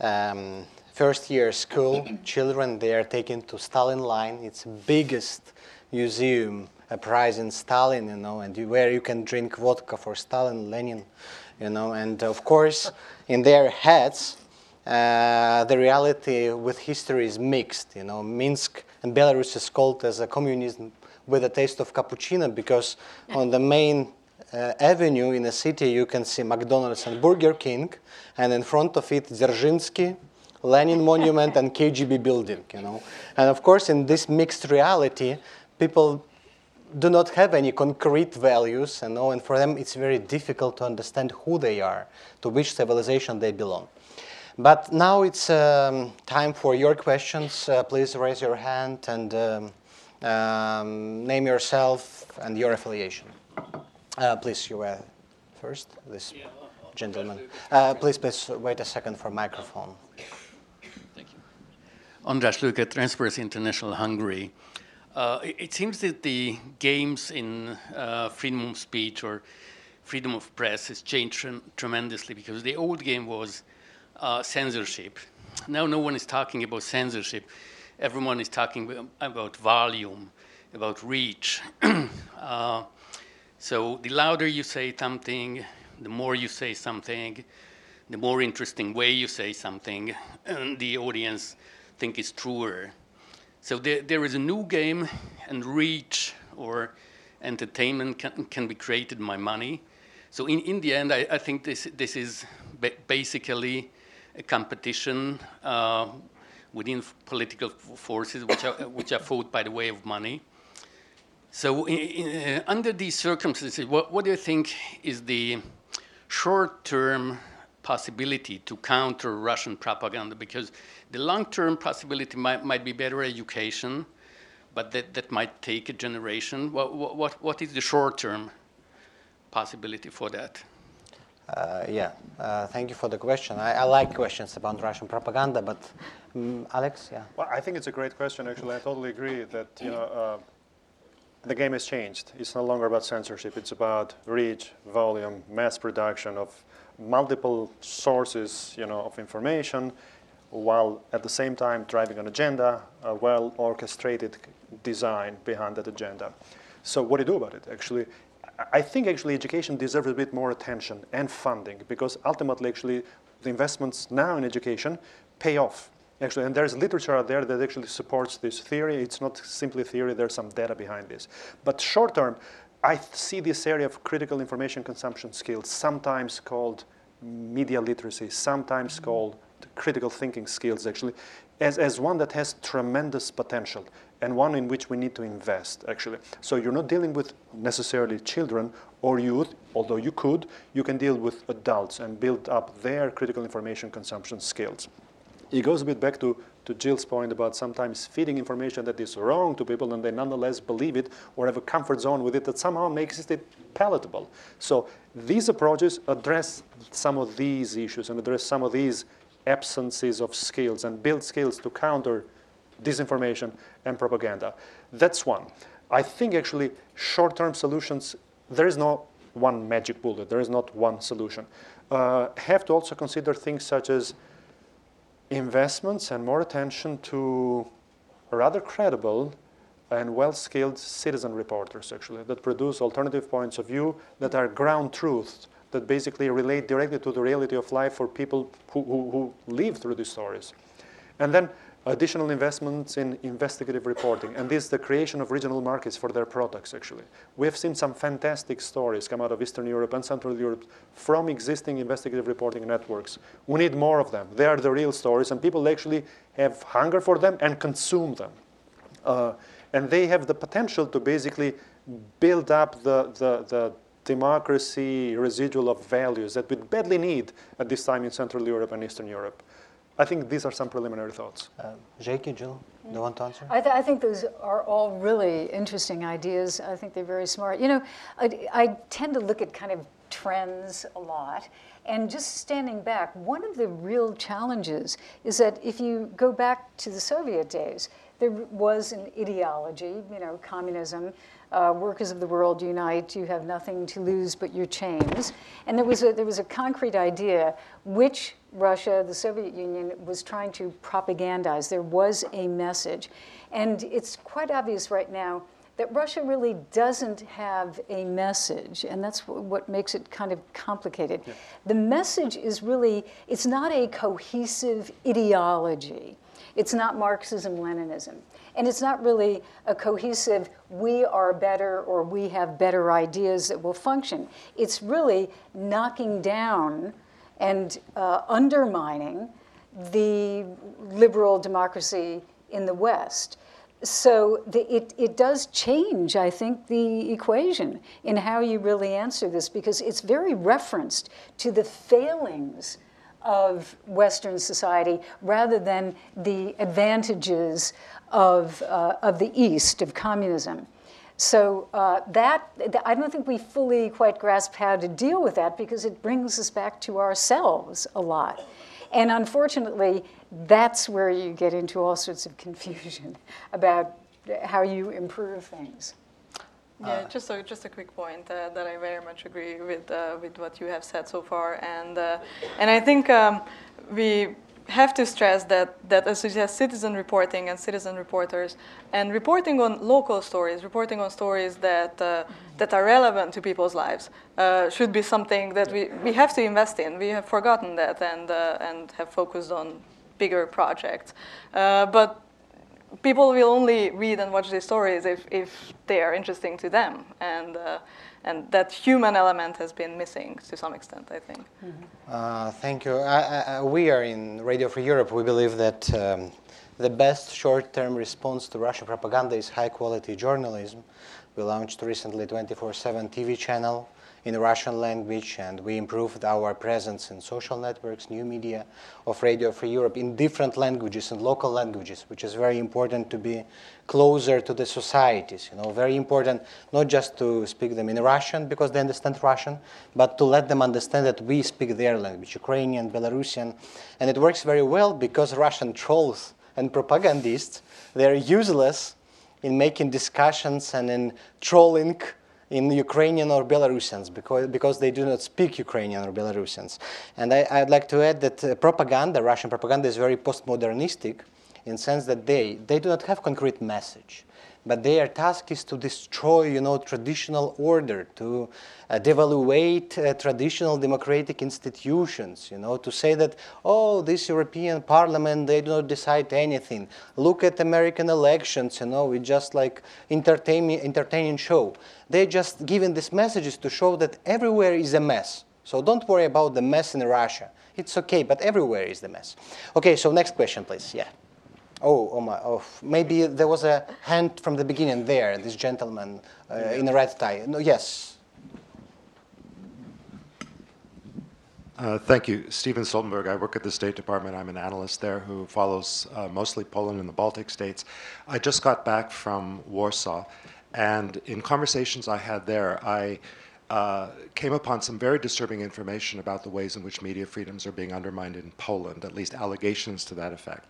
um, first year school children they are taken to Stalin line. It's biggest museum, a prize in Stalin, you know, and you, where you can drink vodka for Stalin, Lenin, you know, and of course, in their heads, uh, the reality with history is mixed. You know, Minsk and Belarus is called as a communism with a taste of cappuccino because on the main uh, avenue in the city you can see McDonald's and Burger King, and in front of it Dzerzhinsky, Lenin Monument, and KGB building. You know, and of course in this mixed reality, people do not have any concrete values, and, and for them it's very difficult to understand who they are, to which civilization they belong. But now it's um, time for your questions. Uh, please raise your hand and um, um, name yourself and your affiliation. Uh, please, you were first, this gentleman. Uh, please, please wait a second for microphone. Thank you. András Luke, Transparency International Hungary. Uh, it seems that the games in uh, freedom of speech or freedom of press has changed tremendously because the old game was uh, censorship. Now no one is talking about censorship. Everyone is talking about volume, about reach. Uh, so the louder you say something, the more you say something, the more interesting way you say something, and the audience think is truer. So there, there is a new game, and reach or entertainment can, can be created by money. So in, in the end, I, I think this, this is ba basically a competition uh, within political forces which are, which are fought by the way of money. So in, in, uh, under these circumstances, what, what do you think is the short-term possibility to counter Russian propaganda? Because the long-term possibility might, might be better education, but that, that might take a generation. What, what, what is the short-term possibility for that? Uh, yeah, uh, thank you for the question. I, I, like questions about Russian propaganda, but um, Alex, yeah. Well, I think it's a great question. Actually, I totally agree that you know uh, the game has changed. It's no longer about censorship. It's about reach, volume, mass production of multiple sources, you know, of information, while at the same time driving an agenda, a well orchestrated design behind that agenda. So what do you do about it? Actually, I think actually education deserves a bit more attention and funding because ultimately actually the investments now in education pay off. Actually, and there's literature out there that actually supports this theory. It's not simply theory, there's some data behind this. But short term, I see this area of critical information consumption skills, sometimes called media literacy, sometimes mm-hmm. called critical thinking skills actually, as, as one that has tremendous potential and one in which we need to invest actually. So you're not dealing with necessarily children or youth, although you could, you can deal with adults and build up their critical information consumption skills. It goes a bit back to, to Jill's point about sometimes feeding information that is wrong to people and they nonetheless believe it or have a comfort zone with it that somehow makes it palatable. So these approaches address some of these issues and address some of these absences of skills and build skills to counter disinformation and propaganda. That's one. I think actually short-term solutions, there is no one magic bullet, there is not one solution. Uh, have to also consider things such as investments and more attention to rather credible and well-skilled citizen reporters, actually, that produce alternative points of view that are ground truths, that basically relate directly to the reality of life for people who, who, who live through these stories. And then additional investments in investigative reporting, and this is the creation of regional markets for their products, actually. We have seen some fantastic stories come out of Eastern Europe and Central Europe from existing investigative reporting networks. We need more of them. They are the real stories, and people actually have hunger for them and consume them. Uh, and they have the potential to basically build up the, the, the democracy residual of values that we badly need at this time in Central Europe and Eastern Europe. I think these are some preliminary thoughts. Uh, Jill, do you want to answer? I, th I, think those are all really interesting ideas. I think they're very smart. You know, I, I tend to look at kind of trends a lot. And just standing back, one of the real challenges is that if you go back to the Soviet days, there was an ideology, you know, communism, uh, workers of the world unite, you have nothing to lose but your chains. And there was a, there was a concrete idea which Russia, the Soviet Union, was trying to propagandize. There was a message. And it's quite obvious right now that Russia really doesn't have a message, and that's what makes it kind of complicated. Yeah. The message is really, it's not a cohesive ideology. It's not Marxism Leninism. And it's not really a cohesive, we are better or we have better ideas that will function. It's really knocking down and uh, undermining the liberal democracy in the West. So the, it, it does change, I think, the equation in how you really answer this because it's very referenced to the failings of Western society rather than the advantages of, uh, of the East, of communism. So uh, that, I don't think we fully quite grasp how to deal with that because it brings us back to ourselves a lot. And unfortunately, that's where you get into all sorts of confusion about how you improve things. Yeah, uh, just a just a quick point uh, that I very much agree with uh, with what you have said so far, and uh, and I think um, we have to stress that, that as suggest citizen reporting and citizen reporters and reporting on local stories, reporting on stories that, uh, that are relevant to people's lives uh, should be something that we, we have to invest in. We have forgotten that and, uh, and have focused on bigger projects. Uh, but people will only read and watch these stories if, if they are interesting to them. And, uh, and that human element has been missing to some extent, I think. Uh, thank you. I, I, we are in Radio Free Europe. We believe that um, the best short-term response to Russian propaganda is high-quality journalism. We launched recently 24/7 TV channel in the Russian language, and we improved our presence in social networks, new media of Radio Free Europe in different languages and local languages, which is very important to be closer to the societies. You know, very important not just to speak them in Russian because they understand Russian, but to let them understand that we speak their language, Ukrainian, Belarusian, and it works very well because Russian trolls and propagandists they're useless in making discussions and in trolling in Ukrainian or Belarusians because, because they do not speak Ukrainian or Belarusians. And I, would like to add that uh, propaganda, Russian propaganda, is very postmodernistic in sense that they, they do not have concrete message but their task is to destroy, you know, traditional order, to uh, devaluate uh, traditional democratic institutions, you know, to say that, oh, this European Parliament, they do not decide anything. Look at American elections, you know, it's just like entertainment, entertaining show. They're just giving these messages to show that everywhere is a mess. So don't worry about the mess in Russia. It's okay, but everywhere is the mess. Okay, so next question, please. Yeah. Oh, oh my, oh, maybe there was a hand from the beginning there, this gentleman uh, in a red tie. No, yes. Uh, thank you. Steven Stoltenberg. I work at the State Department. I'm an analyst there who follows uh, mostly Poland and the Baltic states. I just got back from Warsaw, and in conversations I had there, I uh, came upon some very disturbing information about the ways in which media freedoms are being undermined in Poland, at least allegations to that effect.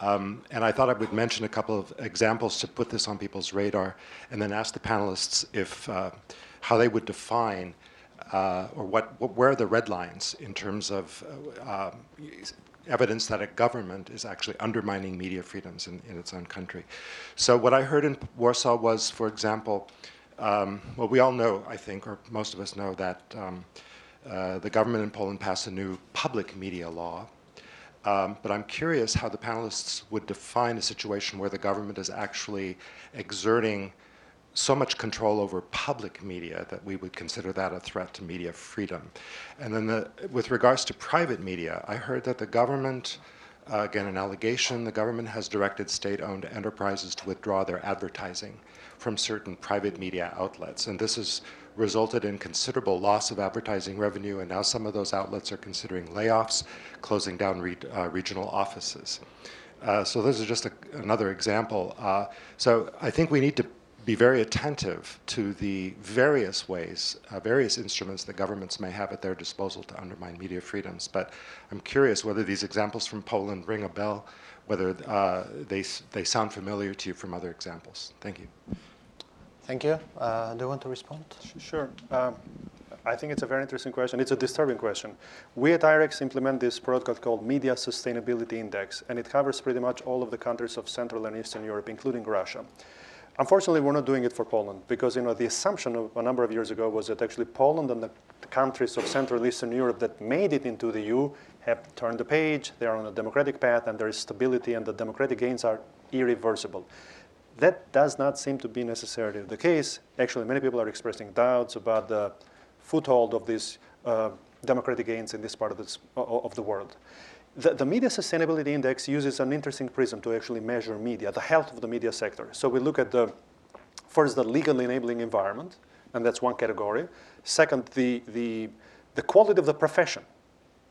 Um, and I thought I would mention a couple of examples to put this on people's radar, and then ask the panelists if uh, how they would define uh, or what, what, where are the red lines in terms of uh, um, evidence that a government is actually undermining media freedoms in, in, its own country. So what I heard in Warsaw was, for example, um, well, we all know, I think, or most of us know that um, uh, the government in Poland passed a new public media law um, but I'm curious how the panelists would define a situation where the government is actually exerting so much control over public media that we would consider that a threat to media freedom. And then the, with regards to private media, I heard that the government, uh, again, an allegation, the government has directed state owned enterprises to withdraw their advertising from certain private media outlets. And this is resulted in considerable loss of advertising revenue, and now some of those outlets are considering layoffs, closing down re- uh, regional offices. Uh, so this is just a, another example. Uh, so I think we need to be very attentive to the various ways, uh, various instruments that governments may have at their disposal to undermine media freedoms. But I'm curious whether these examples from Poland ring a bell, whether uh, they, they sound familiar to you from other examples. Thank you. Thank you. Uh, do you want to respond? Sure. Um, I think it's a very interesting question. It's a disturbing question. We at IREX implement this protocol called Media Sustainability Index, and it covers pretty much all of the countries of Central and Eastern Europe, including Russia. Unfortunately, we're not doing it for Poland because you know the assumption of a number of years ago was that actually Poland and the countries of Central and Eastern Europe that made it into the EU have turned the page. They are on a democratic path, and there is stability, and the democratic gains are irreversible. That does not seem to be necessarily the case. Actually, many people are expressing doubts about the foothold of these uh, democratic gains in this part of, this, of the world. The, the, Media Sustainability Index uses an interesting prism to actually measure media, the health of the media sector. So we look at the first the legally enabling environment, and that's one category. Second, the, the, the quality of the profession,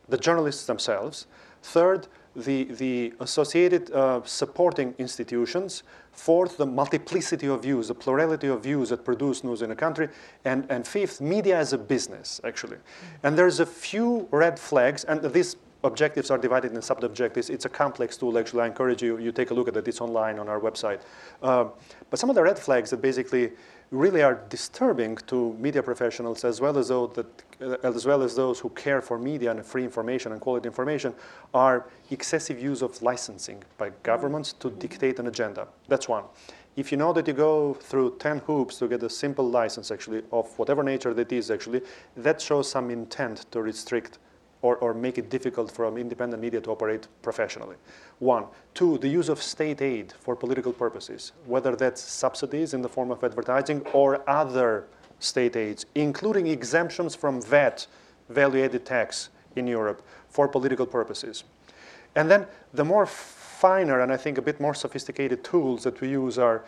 the journalists themselves. Third, the, the associated uh, supporting institutions. Fourth, the multiplicity of views, the plurality of views that produce news in a country. And, and fifth, media as a business, actually. And there's a few red flags, and these objectives are divided in sub-objectives. It's a complex tool, actually. I encourage you, you take a look at it. It's online on our website. Uh, but some of the red flags that basically really are disturbing to media professionals as well as those that, uh, as well as those who care for media and free information and quality information are excessive use of licensing by governments to dictate an agenda. That's one. If you know that you go through 10 hoops to get a simple license actually of whatever nature that is actually, that shows some intent to restrict or, or make it difficult for an independent media to operate professionally. One. Two, the use of state aid for political purposes, whether that's subsidies in the form of advertising or other state aids, including exemptions from VAT, value added tax in Europe, for political purposes. And then the more finer and I think a bit more sophisticated tools that we use are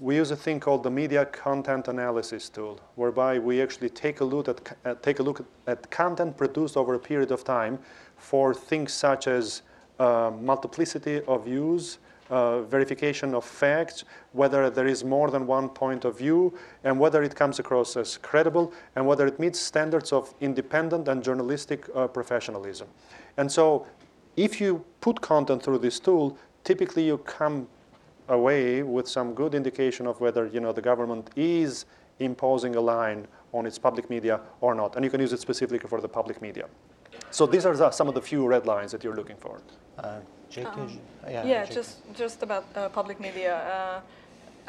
we use a thing called the media content analysis tool, whereby we actually take a look at, uh, take a look at content produced over a period of time for things such as uh, multiplicity of views, uh, verification of facts, whether there is more than one point of view, and whether it comes across as credible, and whether it meets standards of independent and journalistic uh, professionalism. And so, if you put content through this tool, typically you come away with some good indication of whether you know, the government is imposing a line on its public media or not. And you can use it specifically for the public media. So these are the, some of the few red lines that you're looking for. Uh, Zselyke, Um, yeah, yeah, Zselyke. just just about uh, public media. Uh,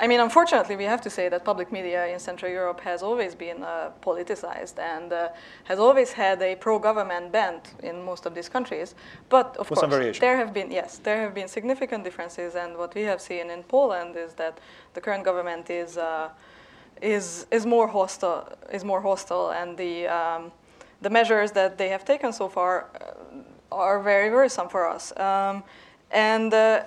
I mean, unfortunately, we have to say that public media in Central Europe has always been uh, politicized and uh, has always had a pro-government bent in most of these countries. But of With course, there have been yes, there have been significant differences. And what we have seen in Poland is that the current government is uh, is is more hostile is more hostile, and the um, the measures that they have taken so far uh, are very worrisome for us. Um, and uh,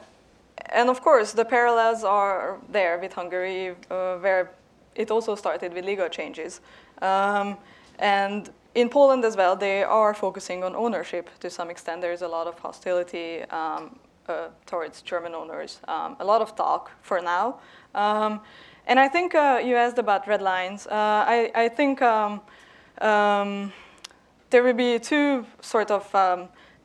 and of course, the parallels are there with Hungary, uh, where it also started with legal changes. Um, and in Poland as well, they are focusing on ownership to some extent. There's a lot of hostility um, uh, towards German owners, um, a lot of talk for now. Um, and I think uh, you asked about red lines. Uh, I, I think um, um, there will be two sort of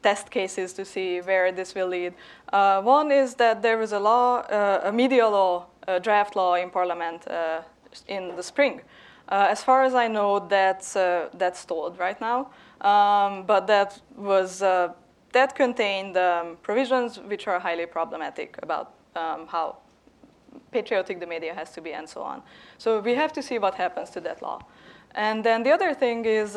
test cases to see where this will lead. Uh, one is that there was a law, uh, a media law, a draft law in Parliament uh, in the spring. Uh, as far as I know, that's uh, that's stalled right now. Um, but that was uh, that contained um, provisions which are highly problematic about um, how patriotic the media has to be and so on. So we have to see what happens to that law. And then the other thing is,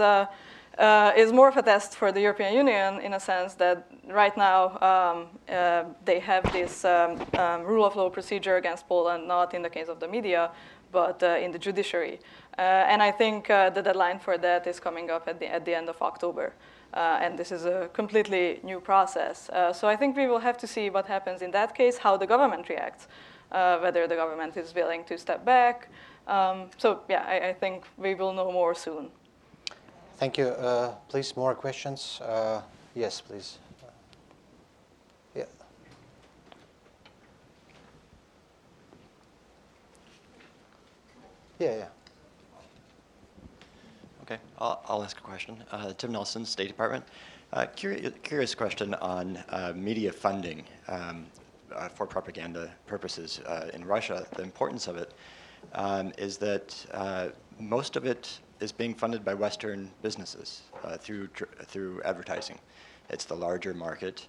uh, is more of a test for the European Union in a sense that right now um, uh, they have this um, um, rule of law procedure against Poland, not in the case of the media, but uh, in the judiciary. Uh, and I think uh, the deadline for that is coming up at the, at the end of October. Uh, and this is a completely new process. So I think we will have to see what happens in that case, how the government reacts, whether the government is willing to step back. Um, so yeah, I, I think we will know more soon. Thank you. Uh, please, more questions? Uh, yes, please. Yeah. Yeah, yeah. Okay, I'll, I'll ask a question. Uh, Tim Nelson, State Department. Uh, curious, curious question on uh, media funding um, uh, for propaganda purposes in Russia. The importance of it um, is that most of it is being funded by Western businesses uh, through through advertising. It's the larger market.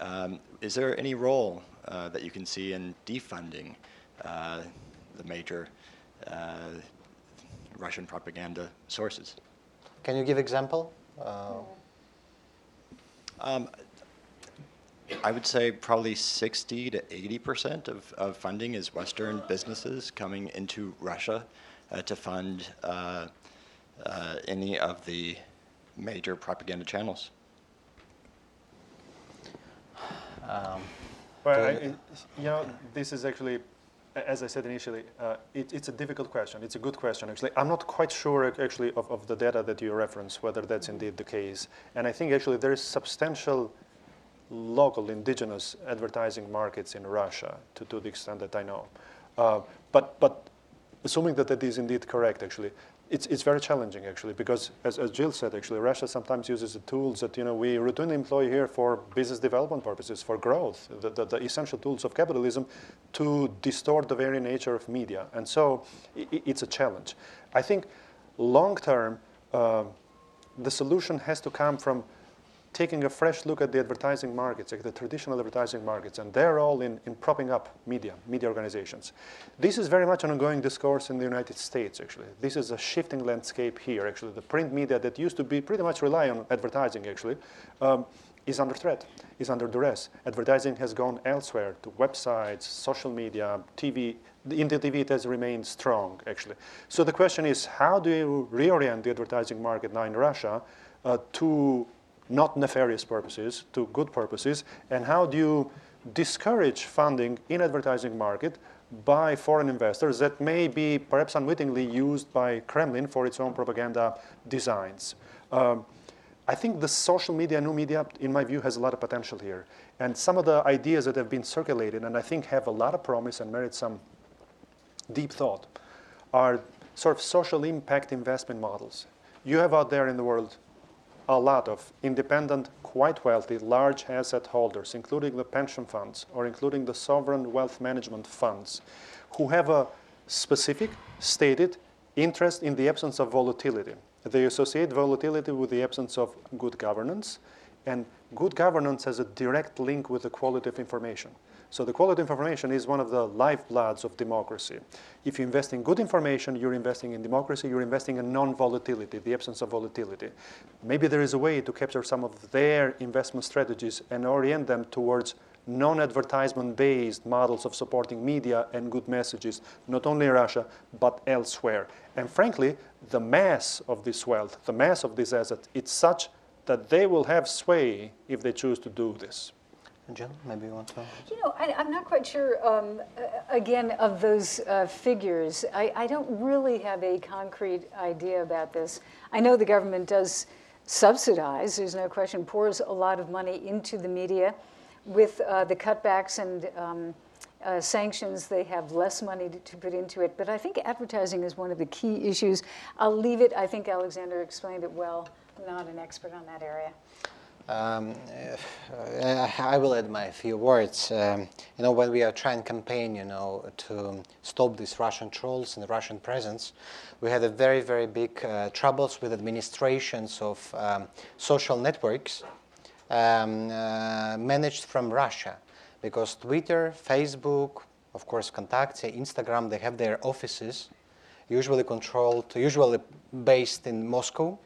Um, is there any role uh, that you can see in defunding uh, the major uh, Russian propaganda sources? Can you give example? Uh, Um, I would say probably 60 to 80 percent of, of funding is Western businesses coming into Russia uh, to fund uh, uh, any of the major propaganda channels. um, Well, I, Okay. You know, this is actually, as I said initially, uh, it, it's a difficult question. It's a good question, actually. I'm not quite sure, actually, of, of the data that you reference, whether that's indeed the case. And I think, actually, there is substantial local indigenous advertising markets in Russia, to, to the extent that I know. Uh, but, but assuming that that is indeed correct, actually, it's, it's very challenging, actually, because as, as Jill said, actually, Russia sometimes uses the tools that you know we routinely employ here for business development purposes, for growth, the, the, the essential tools of capitalism, to distort the very nature of media, and so i it's a challenge. I think long term, uh, the solution has to come from taking a fresh look at the advertising markets, like the traditional advertising markets, and their role in, in propping up media, media organizations. This is very much an ongoing discourse in the United States, actually. This is a shifting landscape here, actually. The print media that used to be pretty much rely on advertising, actually, um, is under threat, is under duress. Advertising has gone elsewhere to websites, social media, TV. In the TV, it has remained strong, actually. So the question is, how do you reorient the advertising market now in Russia uh, to not nefarious purposes to good purposes, and how do you discourage funding in advertising market by foreign investors that may be perhaps unwittingly used by Kremlin for its own propaganda designs. Um, I think the social media, new media, in my view, has a lot of potential here. And some of the ideas that have been circulated, and I think have a lot of promise and merit some deep thought, are sort of social impact investment models. You have out there in the world a lot of independent, quite wealthy, large asset holders, including the pension funds or including the sovereign wealth management funds, who have a specific, stated interest in the absence of volatility. They associate volatility with the absence of good governance, and good governance has a direct link with the quality of information. So the quality of information is one of the lifebloods of democracy. If you invest in good information, you're investing in democracy, you're investing in non-volatility, the absence of volatility. Maybe there is a way to capture some of their investment strategies and orient them towards non-advertisement based models of supporting media and good messages, not only in Russia, but elsewhere. And frankly, the mass of this wealth, the mass of this asset, it's such that they will have sway if they choose to do this. Jill, maybe you want to? You know, I, am not quite sure, um, again, of those uh, figures. I, I, don't really have a concrete idea about this. I know the government does subsidize, there's no question, pours a lot of money into the media. With uh, the cutbacks and um, uh, sanctions, they have less money to, to, put into it. But I think advertising is one of the key issues. I'll leave it, I think Alexander explained it well. I'm not an expert on that area. Um, uh, I will add my few words. Um, you know, when we are trying to campaign, you know, to stop these Russian trolls and Russian presence, we had a very, very big uh, troubles with administrations of um, social networks um, uh, managed from Russia, because Twitter, Facebook, of course, Kontakte, Instagram, they have their offices, usually controlled, usually based in Moscow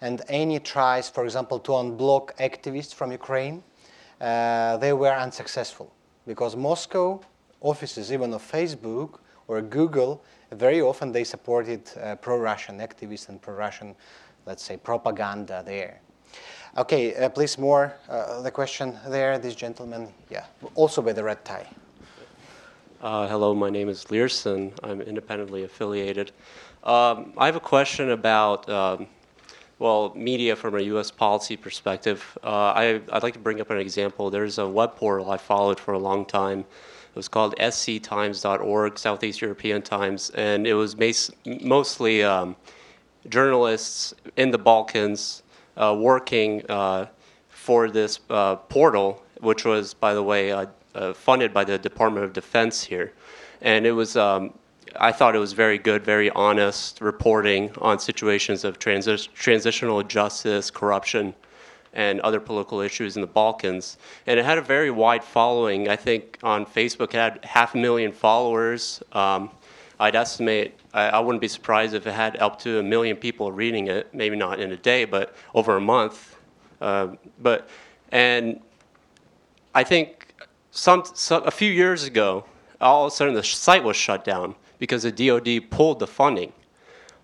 and any tries, for example, to unblock activists from Ukraine, uh, they were unsuccessful because Moscow offices, even of Facebook or Google, very often they supported uh, pro-Russian activists and pro-Russian, let's say, propaganda there. Okay, uh, please more. Uh, the question there, this gentleman, yeah, also with the red tie. Uh, hello, my name is Learson. I'm independently affiliated. Um, I have a question about um, well, media from a U.S. policy perspective, uh, I, would like to bring up an example. There's a web portal I followed for a long time. It was called setimes.org, Southeast European Times, and it was mas- mostly um, journalists in the Balkans uh, working uh, for this uh, portal, which was, by the way, uh, uh, funded by the Department of Defense here. And it was um, I thought it was very good, very honest reporting on situations of transi- transitional justice, corruption, and other political issues in the Balkans. And it had a very wide following. I think on Facebook it had half a million followers. Um, I'd estimate, I, I, wouldn't be surprised if it had up to a million people reading it, maybe not in a day, but over a month. Uh, but, and I think some, some, a few years ago, all of a sudden the site was shut down because the DoD pulled the funding.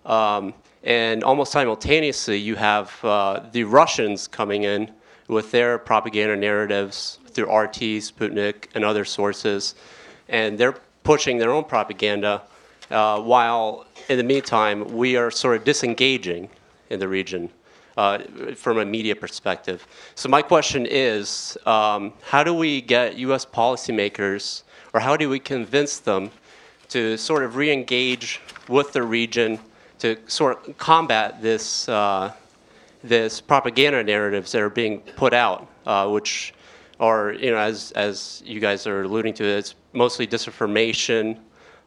Um, and almost simultaneously, you have uh, the Russians coming in with their propaganda narratives through RT, Sputnik, and other sources, and they're pushing their own propaganda. Uh, while in the meantime, we are sort of disengaging in the region uh, from a media perspective. So my question is, um, how do we get U.S. policymakers, or how do we convince them to sort of re-engage with the region to sort of combat this uh, this propaganda narratives that are being put out, uh, which are you know as as you guys are alluding to, it's mostly disinformation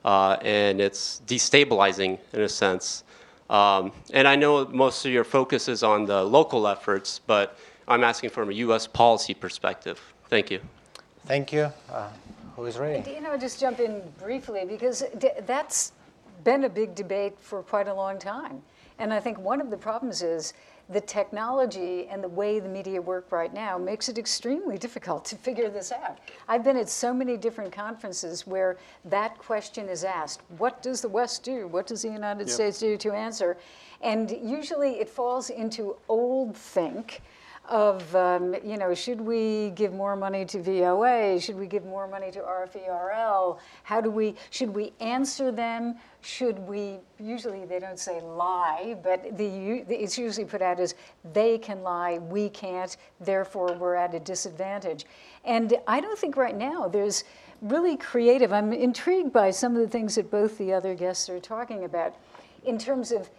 uh, and it's destabilizing in a sense. Um, and I know most of your focus is on the local efforts, but I'm asking from a U.S. policy perspective. Thank you. Thank you. Who is ready? You know, just jump in briefly because d- that's been a big debate for quite a long time. And I think one of the problems is the technology and the way the media work right now makes it extremely difficult to figure this out. I've been at so many different conferences where that question is asked What does the West do? What does the United Yep. States do to answer? And usually it falls into old think of, um, you know, should we give more money to VOA? Should we give more money to RFERL? How do we, should we answer them? Should we, usually they don't say lie, but the, it's usually put out as they can lie, we can't, therefore we're at a disadvantage. And I don't think right now there's really creative, I'm intrigued by some of the things that both the other guests are talking about in terms of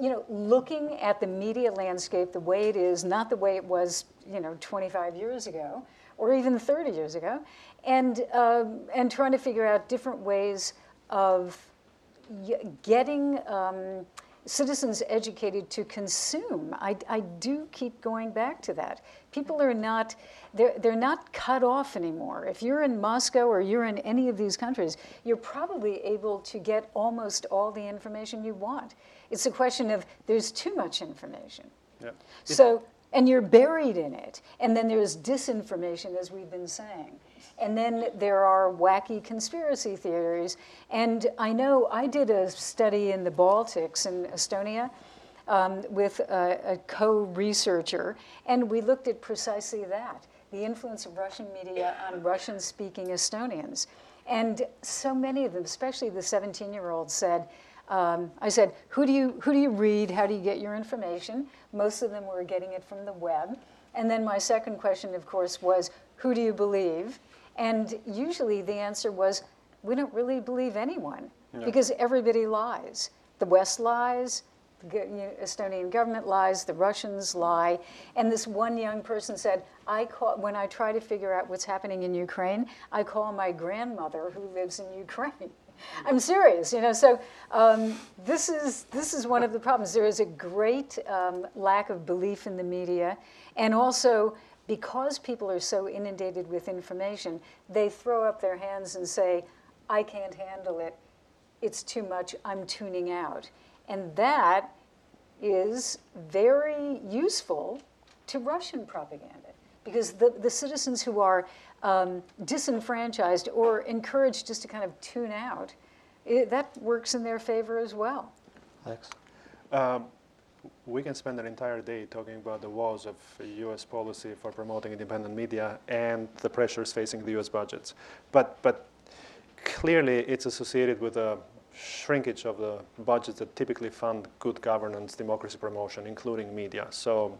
you know, looking at the media landscape the way it is, not the way it was, you know, 25 years ago, or even 30 years ago, and um and trying to figure out different ways of getting um, citizens educated to consume. I, I do keep going back to that. People are not, they're, they're not cut off anymore. If you're in Moscow or you're in any of these countries, you're probably able to get almost all the information you want. It's a question of there's too much information. Yeah. So, and you're buried in it. And then there's disinformation, as we've been saying. And then there are wacky conspiracy theories. And I know I did a study in the Baltics in Estonia um, with a, a co researcher, and we looked at precisely that the influence of Russian media on Russian speaking Estonians. And so many of them, especially the 17 year olds, said, um, I said, who do, you, who do you read? How do you get your information? Most of them were getting it from the web. And then my second question, of course, was, who do you believe? And usually the answer was, we don't really believe anyone because everybody lies. The West lies, the go- you know, Estonian government lies, the Russians lie. And this one young person said, I call, when I try to figure out what's happening in Ukraine, I call my grandmother who lives in Ukraine. I'm serious, you know. So um, this is this is one of the problems. There is a great um, lack of belief in the media, and also because people are so inundated with information, they throw up their hands and say, "I can't handle it. It's too much. I'm tuning out," and that is very useful to Russian propaganda because the, the citizens who are um, disenfranchised or encouraged just to kind of tune out, it, that works in their favor as well. Alex? Um, we can spend an entire day talking about the woes of U.S. policy for promoting independent media and the pressures facing the U.S. budgets. But, but clearly, it's associated with a shrinkage of the budgets that typically fund good governance, democracy promotion, including media. So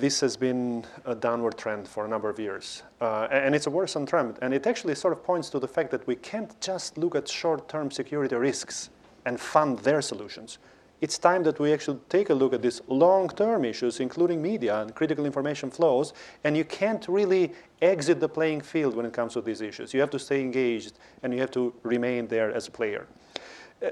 this has been a downward trend for a number of years. Uh, and it's a worrisome trend. And it actually sort of points to the fact that we can't just look at short term security risks and fund their solutions. It's time that we actually take a look at these long term issues, including media and critical information flows. And you can't really exit the playing field when it comes to these issues. You have to stay engaged and you have to remain there as a player.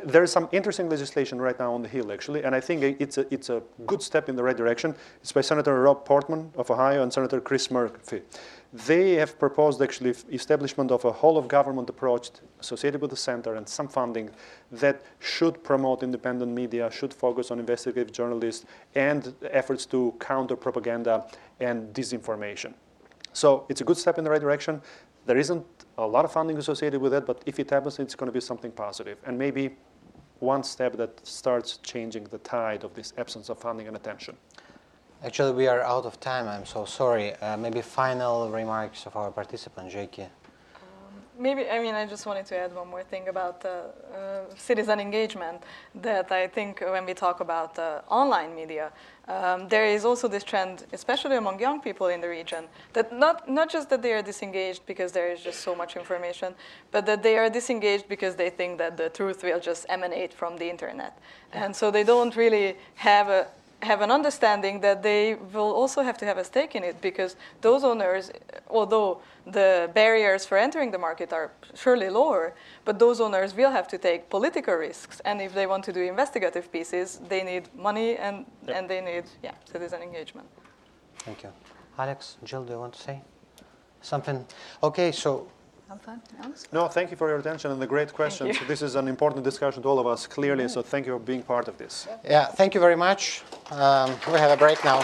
There is some interesting legislation right now on the Hill, actually, and I think it's a, it's a good step in the right direction. It's by Senator Rob Portman of Ohio and Senator Chris Murphy. They have proposed actually establishment of a whole of government approach associated with the center and some funding that should promote independent media, should focus on investigative journalists and efforts to counter propaganda and disinformation. So it's a good step in the right direction. There isn't a lot of funding associated with it, but if it happens, it's going to be something positive. And maybe one step that starts changing the tide of this absence of funding and attention. Actually, we are out of time. I'm so sorry. Uh, maybe final remarks of our participant, Zselyke. Maybe, I mean, I just wanted to add one more thing about uh, uh, citizen engagement. That I think when we talk about uh, online media, um, there is also this trend, especially among young people in the region, that not, not just that they are disengaged because there is just so much information, but that they are disengaged because they think that the truth will just emanate from the internet. And so they don't really have a, have an understanding that they will also have to have a stake in it because those owners, although the barriers for entering the market are surely lower, but those owners will have to take political risks. And if they want to do investigative pieces, they need money and, and they need yeah, citizen engagement. Thank you. Alex, Jill, do you want to say something? Okay, so I'm fine. No, thank you for your attention and the great questions. you. This is an important discussion to all of us, clearly, so thank you for being part of this. yeah, thank you very much. Um, we have a break now.